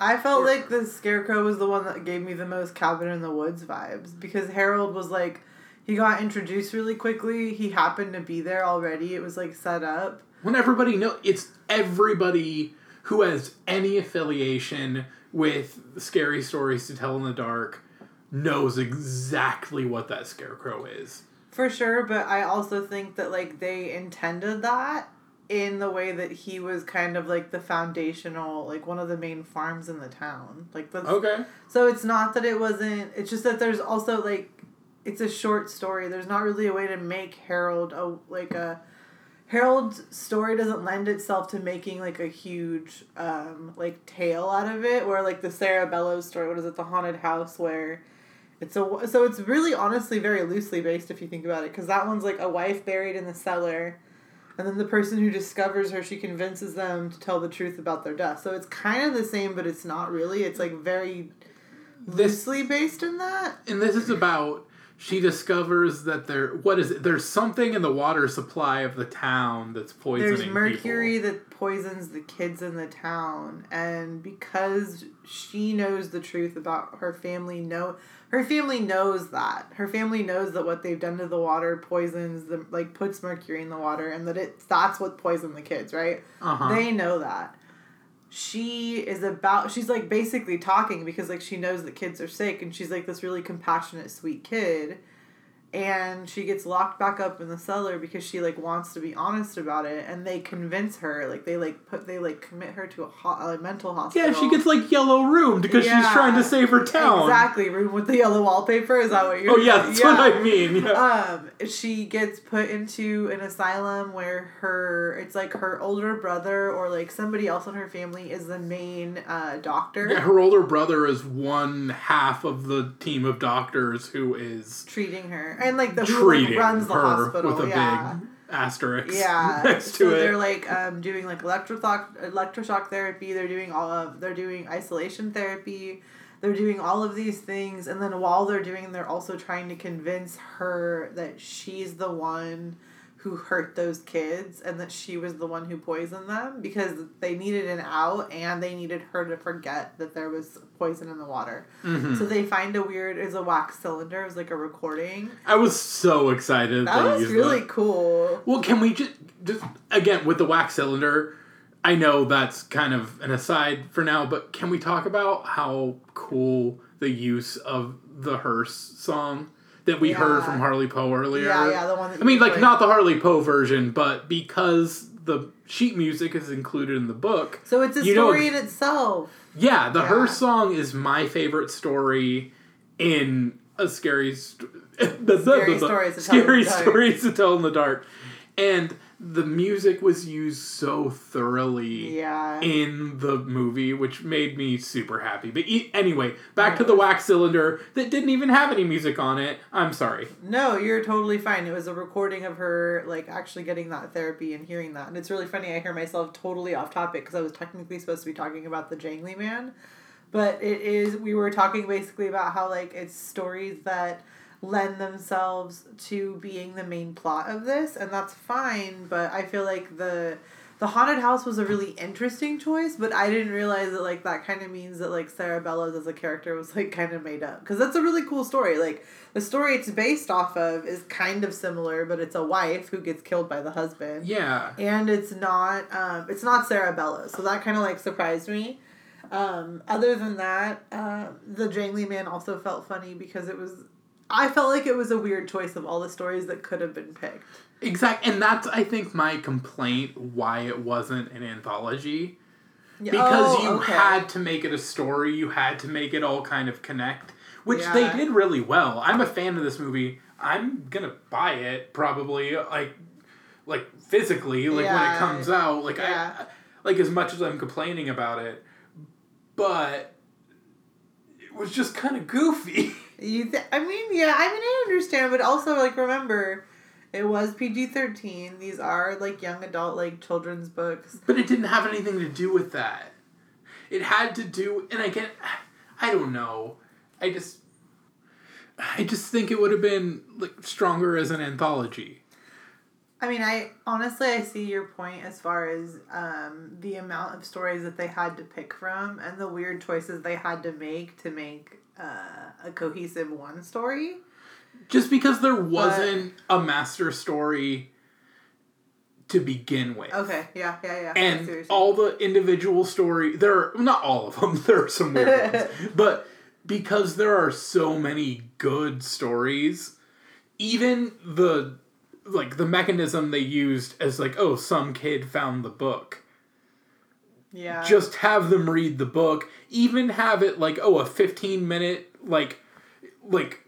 I felt Or- like the scarecrow was the one that gave me the most cabin in the woods vibes because Harold was like he got introduced really quickly. He happened to be there already. It was like set up. When everybody know it's everybody who has any affiliation with scary stories to tell in the dark knows exactly what that scarecrow is. For sure, but I also think that like they intended that in the way that he was kind of like the foundational, like one of the main farms in the town. Like that's Okay. So it's not that it wasn't. It's just that there's also like, it's a short story. There's not really a way to make Harold a like a. Harold's story doesn't lend itself to making like a huge um like tale out of it. Where like the Sarah Bellows story, what is it, the haunted house where. It's a so it's really honestly very loosely based if you think about it because that one's like a wife buried in the cellar, and then the person who discovers her she convinces them to tell the truth about their death. So it's kind of the same, but it's not really. It's like very This loosely based in that. and this is about she discovers that there what is it? There's something in the water supply of the town that's poisoning There's mercury people. that poisons the kids in the town, and because she knows the truth about her family, know her family knows that her family knows that what they've done to the water poisons the like puts mercury in the water, and that it that's what poisoned the kids, right? Uh-huh. They know that. She is about she's like basically talking because like she knows that kids are sick and she's like this really compassionate sweet kid and she gets locked back up in the cellar because she like wants to be honest about it and they convince her like they like put they like commit her to a, ho- a mental hospital yeah, she gets like yellow roomed because she's trying to save her town. exactly room with the yellow wallpaper is that what you're Oh yeah, that's what I mean. Yeah. um she gets put into an asylum where her it's like her older brother or like somebody else in her family is the main uh, doctor Yeah, her older brother is one half of the team of doctors who is treating her and like the who like, runs the her hospital with a yeah. big asterisk yeah. next so to they're like um, doing like electroshock electroshock therapy. They're doing all of they're doing isolation therapy. They're doing all of these things. And then while they're doing they're also trying to convince her that she's the one who hurt those kids and that she was the one who poisoned them because they needed an out and they needed her to forget that there was poison in the water Mhm. so they find a weird is a wax cylinder it was like a recording I was so excited. that they was really that. cool Well, can we just just again with the wax cylinder? I know that's kind of an aside for now, but can we talk about how cool the use of the hearse song that we heard from Harley Poe earlier? yeah yeah the one that I mean, like played. not the Harley Poe version, but because the sheet music is included in the book. So it's a You know story in itself. Yeah, the Yeah. hearse song is my favorite story in a scary, st- the, Scary stories to tell in scary the dark. stories to tell in the dark, and the music was used so thoroughly Yeah. in the movie, which made me super happy. But e- anyway, back to the wax cylinder that didn't even have any music on it. I'm sorry. No, you're totally fine. It was a recording of her like actually getting that therapy and hearing that. And it's really funny. I hear myself totally off topic because I was technically supposed to be talking about the Jangly Man, but it is. We were talking basically about how like it's stories that lend themselves to being the main plot of this, and that's fine. But I feel like the the haunted house was a really interesting choice, but I didn't realize that like that kind of means that like Sarah Bellows as a character was like kind of made up because that's a really cool story. Like the story it's based off of is kind of similar, but it's a wife who gets killed by the husband, Yeah. and it's not um it's not Sarah Bellows, so that kind of like surprised me. Um, other than that, uh, the Jangly Man also felt funny because it was. I felt like it was a weird choice of all the stories that could have been picked. Exact, and that's I think my complaint why it wasn't an anthology. Because oh, you okay. had to make it a story you had to make it all kind of connect which Yeah. they did really well i'm a fan of this movie i'm gonna buy it probably like like physically like when it comes out like Yeah. i like as much as i'm complaining about it but it was just kind of goofy You th- I mean, yeah, I mean, I understand, but also like remember, it was PG thirteen. These are like young adult like children's books. but it didn't have anything to do with that it had to do and i get I don't know. I just I just think it would have been like stronger as an anthology. I mean, I honestly I see your point as far as um, the amount of stories that they had to pick from and the weird choices they had to make to make uh, a cohesive one story. Just because there wasn't a master story to begin with. Okay, yeah, yeah, yeah. I see what you're And all the individual story there are not all of them, there are some weird ones. But because there are so many good stories, even the like the mechanism they used as like, oh, some kid found the book. yeah. just have them read the book even have it like oh a 15 minute like like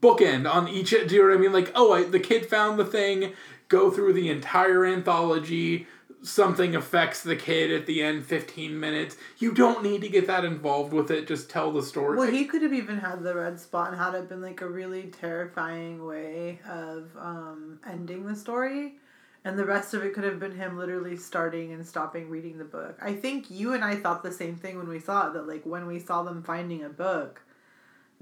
bookend on each do you know what i mean like oh I, the kid found the thing go through the entire anthology something affects the kid at the end 15 minutes you don't need to get that involved with it just tell the story Well, he could have even had the red spot and had it been like a really terrifying way of um, ending the story. And the rest of it could have been him literally starting and stopping reading the book. I think you and I thought the same thing when we saw it, that like when we saw them finding a book,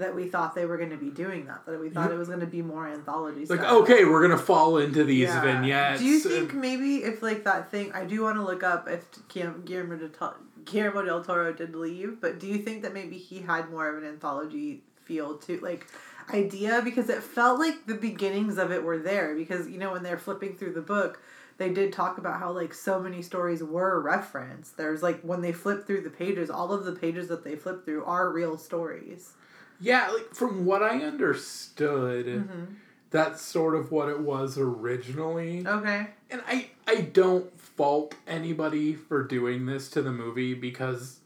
that we thought they were going to be doing that, that we thought it was going to be more anthology like style. okay we're gonna fall into these Yeah. vignettes Do you and- think maybe if like that thing? I do want to look up if Guillermo Guillermo del, Toro, Guillermo del Toro did leave, but do you think that maybe he had more of an anthology feel to like idea because it felt like the beginnings of it were there because you know when they're flipping through the book they did talk about how like so many stories were referenced there's like when they flip through the pages all of the pages that they flip through are real stories Yeah, like from what I understood, Mm-hmm. that's sort of what it was originally. okay And I I don't fault anybody for doing this to the movie because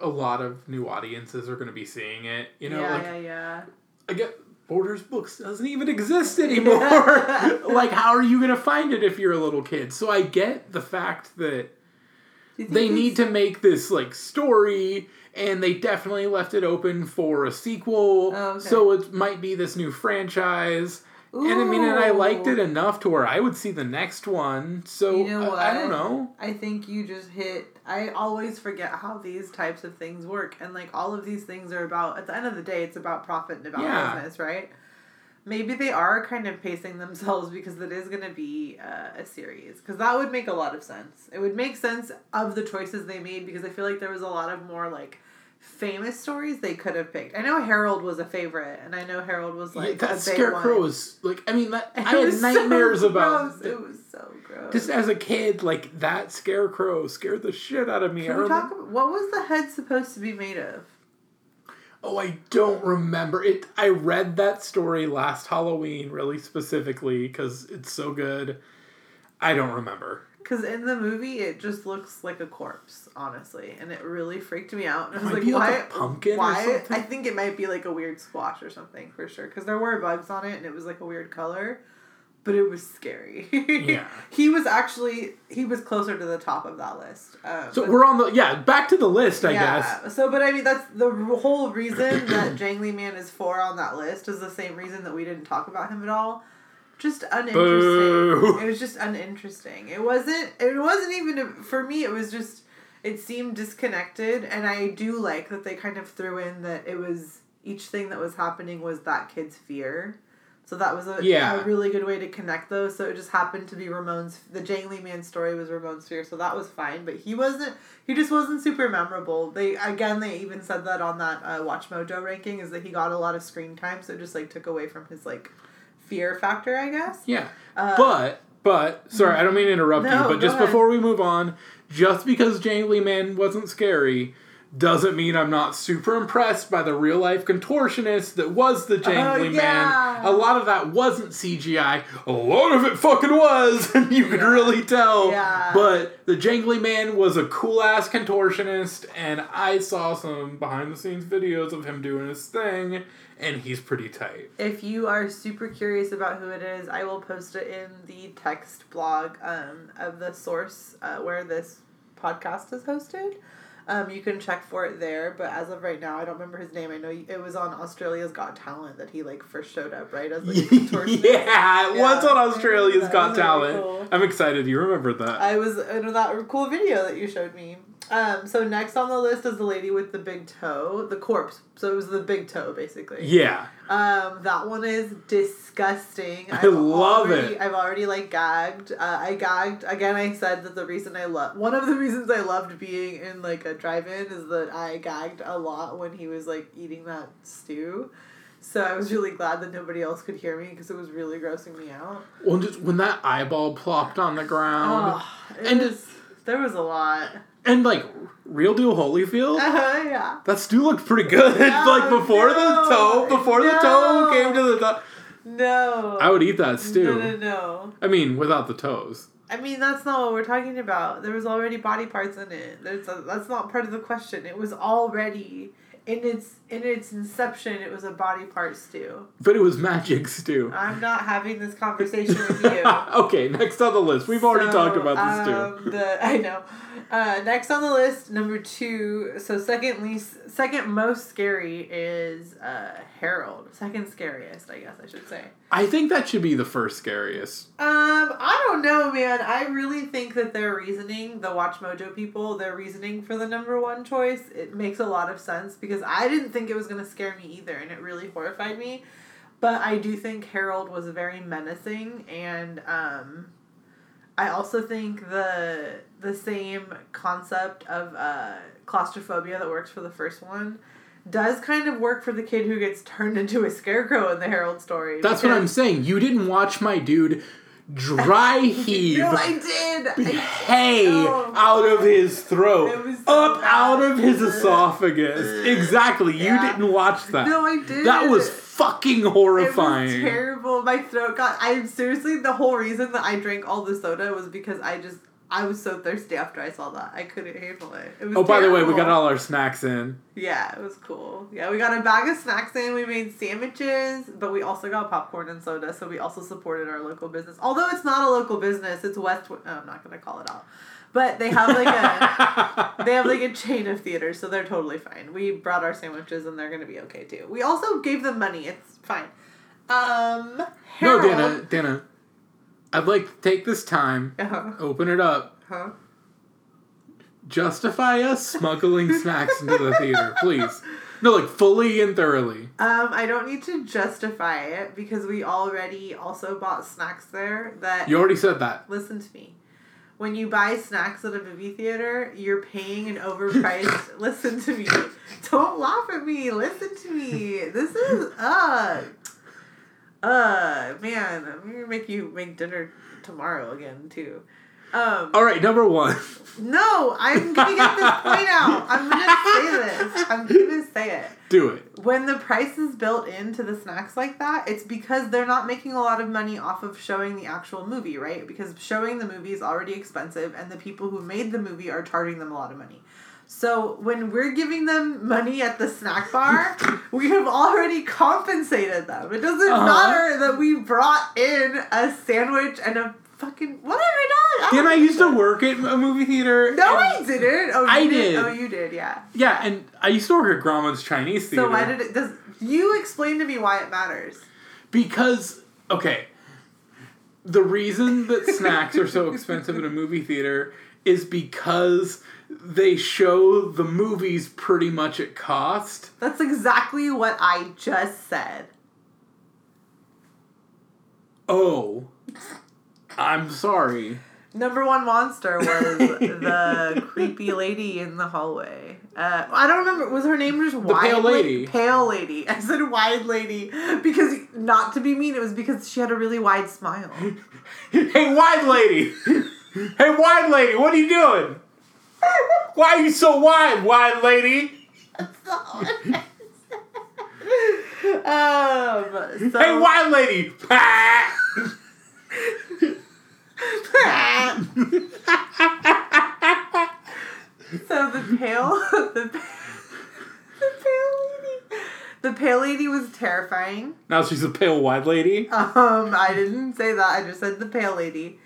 a lot of new audiences are going to be seeing it. You know, yeah like yeah yeah I get Borders Books doesn't even exist anymore. like how are you going to find it if you're a little kid? So I get the fact that Do you think they need to make this like story and they definitely left it open for a sequel Oh, okay. so it might be this new franchise and i mean and i liked it enough to where i would see the next one so You know I, I don't know I think you just hit. I always forget how these types of things work, and like all of these things are about. At the end of the day, it's about profit and about Yeah. business, right? Maybe they are kind of pacing themselves because it is going to be uh, a series. Because that would make a lot of sense. It would make sense of the choices they made because I feel like there was a lot of more like famous stories they could have picked. I know Harold was a favorite, and I know Harold was like Yeah, that scarecrow was like i mean that It i had was so nightmares about gross. It was so gross. just as a kid like that scarecrow scared the shit out of me Can we talk about what was the head supposed to be made of? Oh, I don't remember it. I read that story last Halloween really specifically because it's so good. I don't remember. Because in the movie, it just looks like a corpse, honestly, and it really freaked me out. And I was might like, be like why? a pumpkin or why? something. I think it might be like a weird squash or something for sure. Because there were bugs on it, and it was like a weird color, but it was scary. Yeah. he was actually he was closer to the top of that list. Um, So we're on the yeah back to the list, I guess. So, but I mean, that's the whole reason that Jangly Man is four on that list is the same reason that we didn't talk about him at all. Just uninteresting. Boo. It was just uninteresting. It wasn't. It wasn't even a, for me. It was just. It seemed disconnected, and I do like that they kind of threw in that it was each thing that was happening was that kid's fear. So that was a, Yeah. a really good way to connect those. So it just happened to be Ramon's. The Jangly Man story was Ramon's fear, so that was fine. But he wasn't. He just wasn't super memorable. They again, they even said that on that uh, Watch Mojo ranking is that he got a lot of screen time, so it just like took away from his like fear factor, I guess. Yeah. Uh, but but sorry, I don't mean to interrupt No, you, but just ahead. before we move on, just because Jangly Man wasn't scary doesn't mean I'm not super impressed by the real life contortionist that was the Jangly Oh, yeah. Man. A lot of that wasn't CGI. A lot of it fucking was, and you could Yeah. really tell. Yeah. But the Jangly Man was a cool ass contortionist, and I saw some behind the scenes videos of him doing his thing, and he's pretty tight. If you are super curious about who it is, I will post it in the text blog um, of the source uh, where this podcast is hosted. Um, you can check for it there, but as of right now, I don't remember his name. I know it was on Australia's Got Talent that he like first showed up, right? As like yeah, it was on Australia's Got was really Talent. cool. I'm excited you remembered that. I was in that cool video that you showed me. Um, so next on the list is the lady with the big toe, the corpse. So it was the big toe, basically. Yeah. Um, that one is disgusting. I love already, it. I've already like gagged. Uh, I gagged again. I said that the reason I love one of the reasons I loved being in like a drive-in is that I gagged a lot when he was like eating that stew. So I was really glad that nobody else could hear me because it was really grossing me out. Well, just when that eyeball plopped on the ground, Oh, And- was, there was a lot. And like real deal Holyfield, Uh, yeah. that stew looked pretty good. like before the toe, before the toe came to the top. No. I would eat that stew. No, no, no. I mean, without the toes. I mean, that's not what we're talking about. There was already body parts in it. There's a, that's not part of the question. It was already in its in its inception. It was a body part stew. But it was magic stew. I'm not having this conversation with you. okay, next on the list. We've already talked about this too. um, The, I know. Uh, next on the list, number two. So second least, second most scary is uh, Harold. Second scariest, I guess I should say. I think that should be the first scariest. Um, I don't know, man. I really think that their reasoning, the Watch Mojo people, their reasoning for the number one choice, it makes a lot of sense because I didn't think it was gonna scare me either, and it really horrified me. But I do think Harold was very menacing, and um, I also think the the same concept of uh, claustrophobia that works for the first one does kind of work for the kid who gets turned into a scarecrow in the Harold story. That's what I'm saying. You didn't watch my dude dry heave No, I did. I did. hay Oh. out of his throat, up out of his esophagus. Exactly. You Yeah. didn't watch that. No, I did. That was fucking It was horrifying. terrible. My throat got. I seriously the whole reason that I drank all the soda was because I just I was so thirsty after I saw that I couldn't handle it. It was. oh, by the way, we got all our snacks in. Yeah, it was cool. Yeah, we got a bag of snacks in. We made sandwiches, but we also got popcorn and soda. So we also supported our local business. Although it's not a local business, it's West. Oh, I'm not gonna call it out, but they have like a. They have like a chain of theaters, so they're totally fine. We brought our sandwiches and they're gonna be okay too. We also gave them money. It's fine. Um, no, Dana, Dana. I'd like to take this time, Uh-huh. open it up, Huh? justify us smuggling snacks into the theater, please. No, like fully and thoroughly. Um, I don't need to justify it because we already also bought snacks there. That You already said that. listen to me. When you buy snacks at a movie theater, you're paying an overpriced. listen to me. Don't laugh at me. Listen to me. This is uh, uh, man. I'm gonna make you make dinner tomorrow again too. Um, All right, number one. no, I'm gonna get this point out. I'm gonna say this. I'm gonna say it Do it. when the price is built into the snacks like that, it's because they're not making a lot of money off of showing the actual movie, right? Because showing the movie is already expensive, and the people who made the movie are charging them a lot of money. So when we're giving them money at the snack bar, we have already compensated them. It doesn't Uh-huh. matter that we brought in a sandwich and a fucking what have I done? Didn't I used to work at a movie theater? No, I didn't. Oh, you I did. did. Oh, you did. Yeah. Yeah, and I used to work at Grauman's Chinese Theater. So why did it? Does you explain to me why it matters? Because okay, the reason that snacks are so expensive in a movie theater is because they show the movies pretty much at cost. That's exactly what I just said. Oh, I'm sorry. Number one monster was the creepy lady in the hallway. Uh, I don't remember. Was her name just Wide pale La- lady. Pale lady. I said wide lady because not to be mean. It was because she had a really wide smile. Hey, wide lady. hey, wide lady, what are you doing? Why are you so wide, wide lady? That's not what Um. So, Hey, wide lady. So the pale, the, the pale lady, the pale lady was terrifying. now she's a pale white lady. Um, I didn't say that. I just said the pale lady.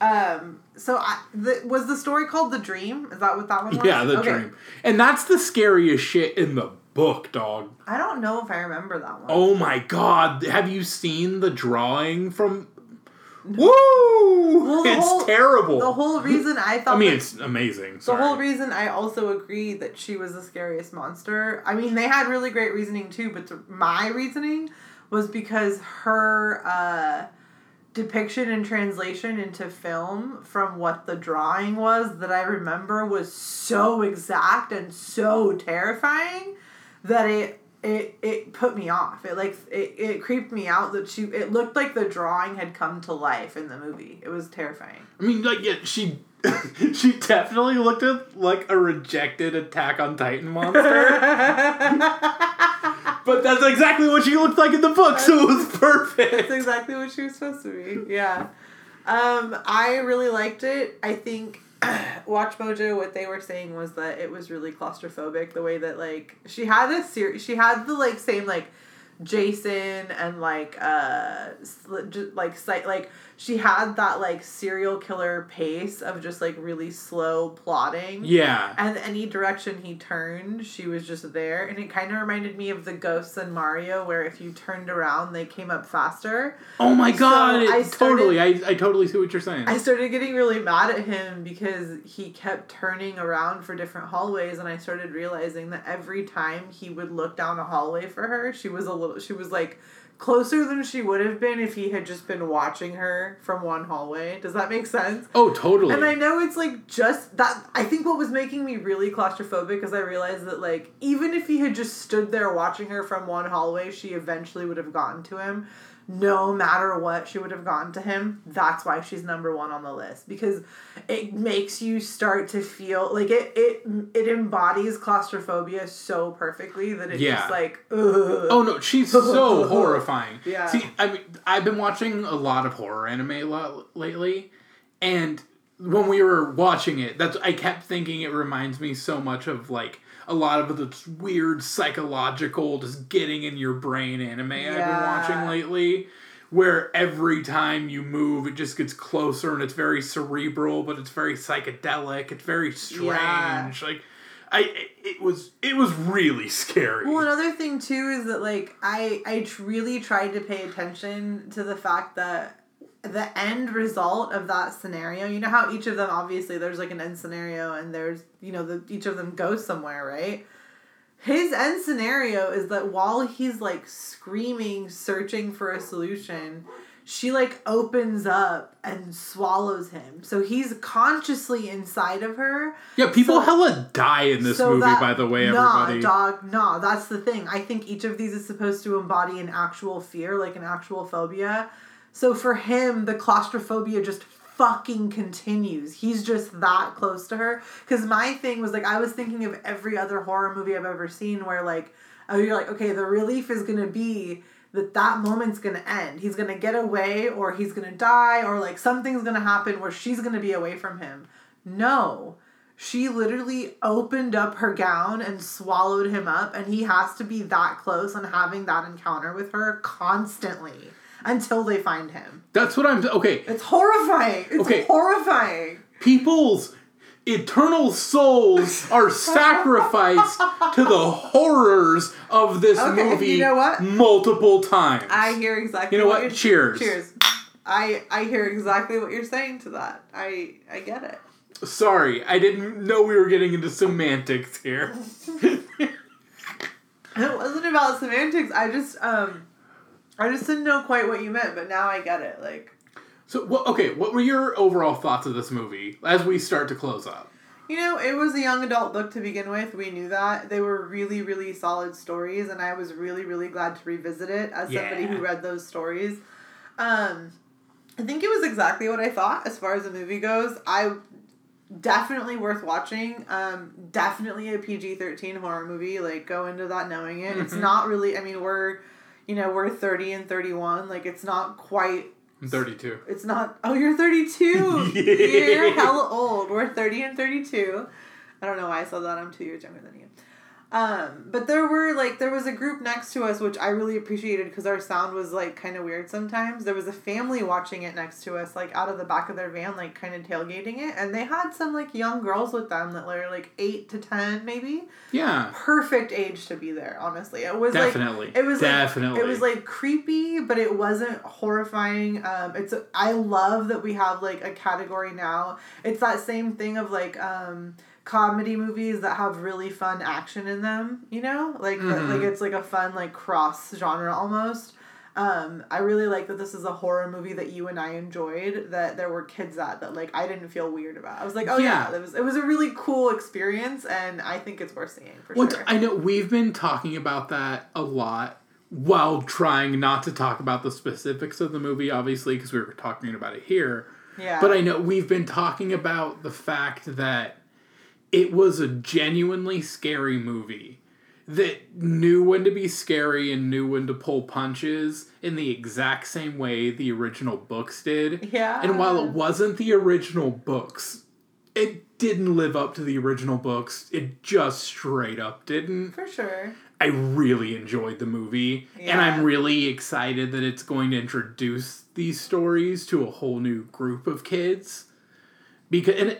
Um, so I the, was the story called the Dream? Is that what that one was? Yeah, the Okay. dream. And that's the scariest shit in the book, dog. I don't know if I remember that one. Oh my god, have you seen the drawing from Woo! Well, it's whole- terrible. The whole reason I thought I mean, that- it's amazing. the whole reason I also agree that she was the scariest monster. I mean, they had really great reasoning too, but the, my reasoning was because her uh, depiction and translation into film from what the drawing was that I remember was so exact and so terrifying that it it it put me off. It like it, it creeped me out that she it looked like the drawing had come to life in the movie. It was terrifying. I mean, like, yeah, she she definitely looked at like a rejected Attack on Titan monster. but that's exactly what she looked like in the book, so it was perfect. That's exactly what she was supposed to be. Yeah. Um, I really liked it. I think Watch Mojo, what they were saying was that it was really claustrophobic. The way that like she had a series, she had the like same like Jason and like uh like site like she had that like serial killer pace of just like really slow plotting. Yeah. And any direction he turned, she was just there. And it kind of reminded me of the ghosts in Mario, where if you turned around, they came up faster. Oh my So god! I it, totally. I, I totally see what you're saying. I started getting really mad at him because he kept turning around for different hallways, and I started realizing that every time he would look down a hallway for her, she was a little, she was like closer than she would have been if he had just been watching her from one hallway. Does that make sense? oh, totally. And I know it's like just that. I think what was making me really claustrophobic is I realized that like even if he had just stood there watching her from one hallway, she eventually would have gotten to him. No matter what, she would have gotten to him. That's why she's number one on the list because it makes you start to feel like it. It it embodies claustrophobia so perfectly that it's Yeah. just like ugh. Oh no, she's so horrifying. Yeah. See, I mean, I've been watching a lot of horror anime a lot lately, and when we were watching it, that's I kept thinking it reminds me so much of like a lot of the weird psychological, just getting in your brain anime I've been watching lately. Where every time you move, it just gets closer, and it's very cerebral, but it's very psychedelic. It's very strange. Yeah. Like, I it, was it was really scary. Well, another thing too is that like I I really tried to pay attention to the fact that the end result of that scenario. You know how each of them obviously there's like an end scenario and there's you know the each of them goes somewhere right. His end scenario is that while he's like screaming, searching for a solution, she like opens up and swallows him. So he's consciously inside of her. Yeah, people So- hella die in this So movie, that- by the way, nah, everybody. dog, nah, that's the thing. I think each of these is supposed to embody an actual fear, like an actual phobia. So for him, the claustrophobia just fucking continues. He's just that close to her. Because my thing was like, I was thinking of every other horror movie I've ever seen where, like, oh, you're like, okay, the relief is gonna be that that moment's gonna end. He's gonna get away, or he's gonna die, or like something's gonna happen where she's gonna be away from him. No. She literally opened up her gown and swallowed him up, and he has to be that close and having that encounter with her constantly until they find him. That's what I'm. Okay, It's horrifying. It's Okay. horrifying. people's eternal souls are sacrificed to the horrors of this Okay, movie you know what? multiple times. I hear exactly. You know what? you're- Cheers. Cheers. I I hear exactly what you're saying to that. I I get it. Sorry, I didn't know we were getting into semantics here. It wasn't about semantics. I just um, I just didn't know quite what you meant, but now I get it. Like so, what, okay, what were your overall thoughts of this movie as we start to close up? You know, it was a young adult book to begin with. We knew that. They were really, really solid stories, and I was really, really glad to revisit it as somebody Yeah. who read those stories. Um, I think it was exactly what I thought as far as the movie goes. I definitely worth watching. Um, definitely a PG thirteen horror movie. Like go into that knowing it. It's Mhm. not really. I mean, we're, you know, we're thirty and thirty one. Like it's not quite I'm 32. it's not. Oh, you're 32. Yeah. You're hella old. We're 30 and 32. I don't know why I said that. I'm two years younger than you. Um, but there were like there was a group next to us which I really appreciated because our sound was like kind of weird sometimes. There was a family watching it next to us, like out of the back of their van, like kind of tailgating it, and they had some like young girls with them that were like eight to ten maybe. Yeah. Perfect age to be there. Honestly, it was Definitely. like it was Definitely. Like, it was like creepy, but it wasn't horrifying. Um, it's I love that we have like a category now. It's that same thing of like um comedy movies that have really fun action in them, you know? Like Mhm. like it's like a fun like cross genre almost. Um, I really like that this is a horror movie that you and I enjoyed. That there were kids at that like I didn't feel weird about. I was like, oh yeah, Yeah. it was it was a really cool experience, and I think it's worth seeing for Once sure. I know we've been talking about that a lot while trying not to talk about the specifics of the movie, obviously, because we were talking about it here. yeah, But I know we've been talking about the fact that it was a genuinely scary movie that knew when to be scary and knew when to pull punches in the exact same way the original books did. yeah, And while it wasn't the original books, it didn't live up to the original books. It just straight up didn't. for sure. I really enjoyed the movie, and I'm really excited that it's going to introduce these stories to a whole new group of kids. Because and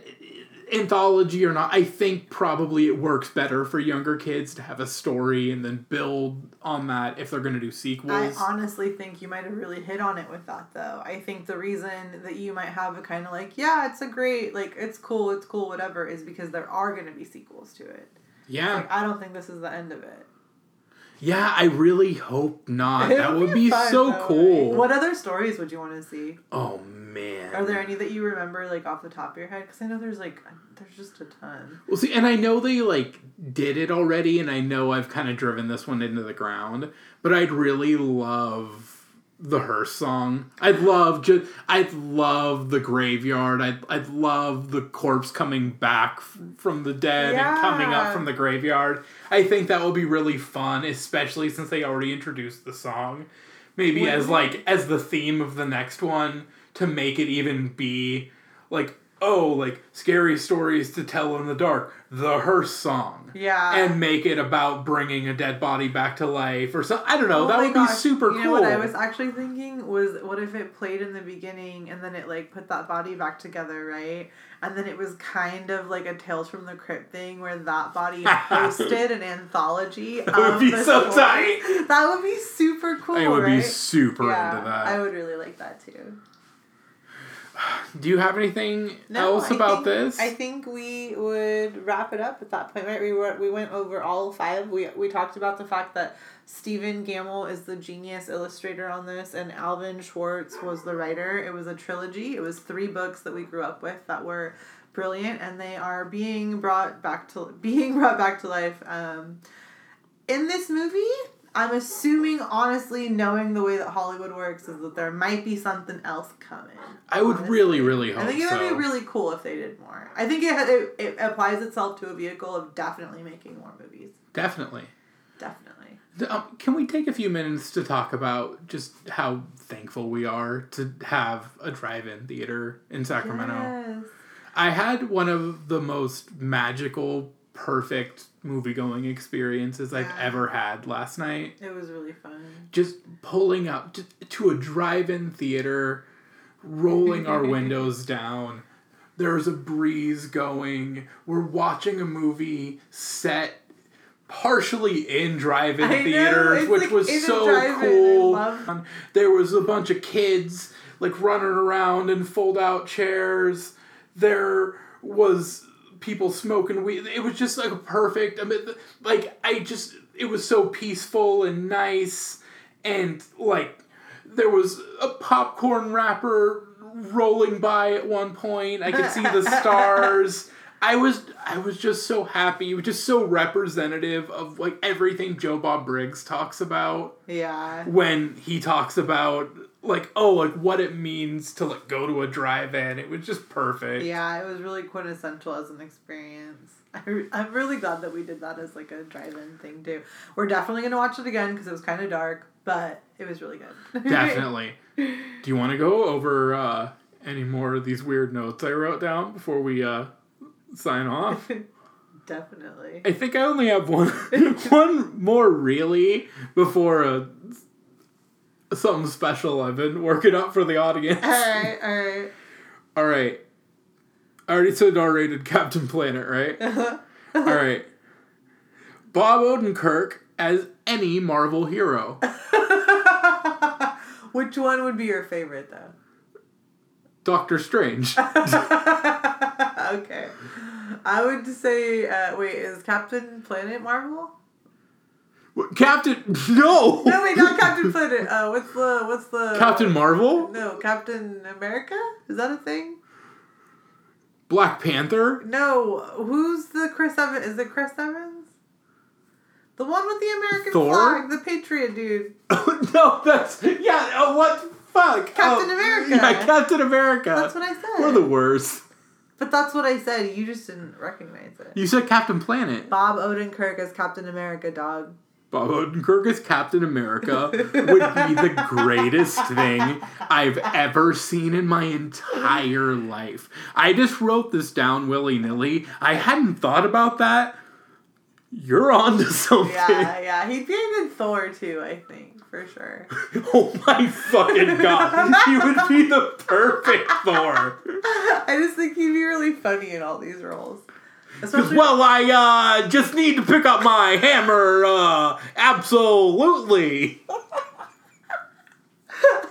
anthology or not, I think probably it works better for younger kids to have a story and then build on that if they're going to do sequels. I honestly think you might have really hit on it with that though. I think the reason that you might have a kind of like, yeah, it's a great, like, it's cool, it's cool, whatever, is because there are going to be sequels to it. yeah, Like, I don't think this is the end of it. yeah. I really hope not. That would be fun, so though, cool. right? What other stories would you want to see? Oh man. Are there any that you remember, like, off the top of your head? Because I know there's, like, there's just a ton. Well, see, and I know they like did it already, and I know I've kind of driven this one into the ground, but I'd really love the hearse song. I'd love just, I'd love the graveyard. I'd, I'd love the corpse coming back f- from the dead and coming up from the graveyard. I think that would be really fun, especially since they already introduced the song. Maybe Would as like as the theme of the next one to make it even be like oh like scary stories to tell in the dark the hearse song Yeah. and make it about bringing a dead body back to life or something I don't know Oh that would gosh, be super you cool know what I was actually thinking was what if it played in the beginning and then it like put that body back together, right? And then it was kind of like a Tales from the Crypt thing where that body hosted an anthology. That would of be so story. tight. That would be super cool. I would right? be super yeah, into that I would really like that too. Do you have anything No, else I about think- this I think we would wrap it up at that point, right? We were we went over all five. We we talked about the fact that Stephen Gammell is the genius illustrator on this, and Alvin Schwartz was the writer. It was a trilogy. It was three books that we grew up with that were brilliant, and they are being brought back to being brought back to life. Um, in this movie, I'm assuming, honestly, knowing the way that Hollywood works, is that there might be something else coming. I would honestly. really really hope I think it would so be really cool if they did more. I think it, it it applies itself to a vehicle of definitely making more movies. definitely Definitely. Um, can we take a few minutes to talk about just how thankful we are to have a drive-in theater in Sacramento? Yes. I had one of the most magical, perfect movie-going experiences I've Yeah. ever had last night. It was really fun. Just pulling up to, to a drive-in theater, rolling our windows down. There's a breeze going. We're watching a movie set partially in drive-in I theaters, it's which like was so cool. love- There was a bunch of kids like running around in fold-out chairs. There was people smoking weed. It was just like a perfect. I mean, like I just, it was so peaceful and nice, and like there was a popcorn wrapper rolling by at one point. I could see the stars. I was I was just so happy. It was just so representative of like everything Joe Bob Briggs talks about Yeah. when he talks about like oh like what it means to like go to a drive-in. It was just perfect. Yeah, it was really quintessential as an experience. I re- I'm really glad that we did that as like a drive-in thing too. We're definitely gonna watch it again because it was kind of dark, but it was really good. Definitely. Do you want to go over uh, any more of these weird notes I wrote down before we uh, sign off? Definitely. I think I only have one one more really before uh something special I've been working up for the audience. All right, all right. All right. I already said R-rated Captain Planet, right? All right. Bob Odenkirk as any Marvel hero. Which one would be your favorite though? Doctor Strange. okay. I would say, uh, wait, is Captain Planet Marvel? Captain No. No, wait, not Captain Planet. Uh, what's the what's the Captain Marvel? No, Captain America. Is that a thing? Black Panther? No, who's the Chris Evans? Is it Chris Evans? The one with the American Thor? flag, the Patriot dude. no, that's yeah. Oh, what? Fuck. Captain Oh, America. Yeah, Captain America. That's what I said. We're the worst. But that's what I said. You just didn't recognize it. You said Captain Planet. Bob Odenkirk as Captain America, dog. Bob Odenkirk as Captain America would be the greatest thing I've ever seen in my entire life. I just wrote this down willy nilly. I hadn't thought about that. You're on to something. Yeah, yeah. He'd be a good Thor too, I think, for sure. Oh my fucking god. he would be the perfect Thor. I just think he'd be really funny in all these roles. Especially Well, I uh, just need to pick up my hammer. Uh, absolutely.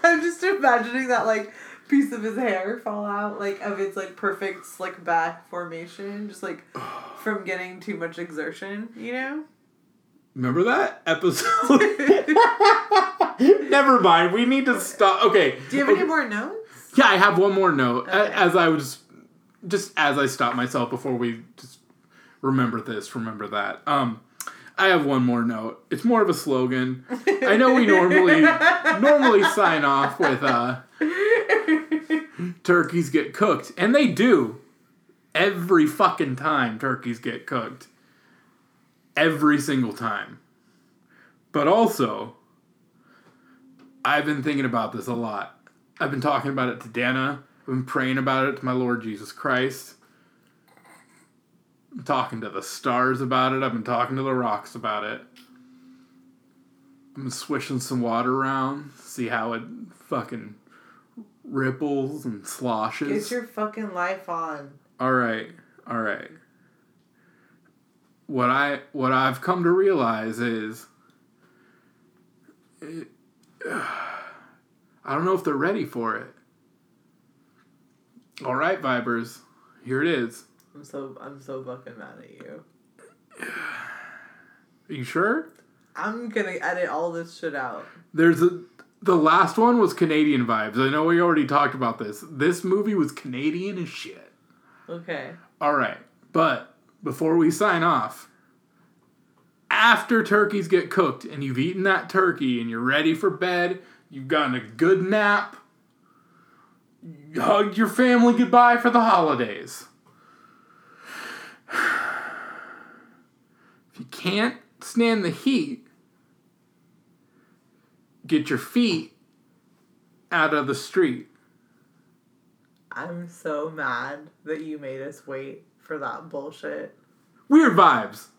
I'm just imagining that like piece of his hair fall out, like of its like perfect slick back formation, just like from getting too much exertion, you know? Remember that episode? Never mind. We need to stop. Okay. Do you have any more notes? Yeah, I have one more note. Okay. As I was, just as I stopped myself before we just remember this, remember that. Um, I have one more note. It's more of a slogan. I know we normally normally sign off with uh, turkeys get cooked, and they do. Every fucking time turkeys get cooked. Every single time. But also, I've been thinking about this a lot. I've been talking about it to Dana. I've been praying about it to my Lord Jesus Christ. I'm talking to the stars about it. I've been talking to the rocks about it. I'm swishing some water around, see how it fucking ripples and sloshes. Get your fucking life on. All right, all right. What I what I've come to realize is, it, I don't know if they're ready for it. All right, Vibers, here it is. I'm so I'm so fucking mad at you. Are you sure? I'm gonna edit all this shit out. There's a the last one was Canadian vibes. I know we already talked about this. This movie was Canadian as shit. Okay. All right, but before we sign off, after turkeys get cooked and you've eaten that turkey and you're ready for bed, you've gotten a good nap, you hugged your family goodbye for the holidays. You can't stand the heat, get your feet out of the street. I'm so mad that you made us wait for that bullshit. Weird vibes.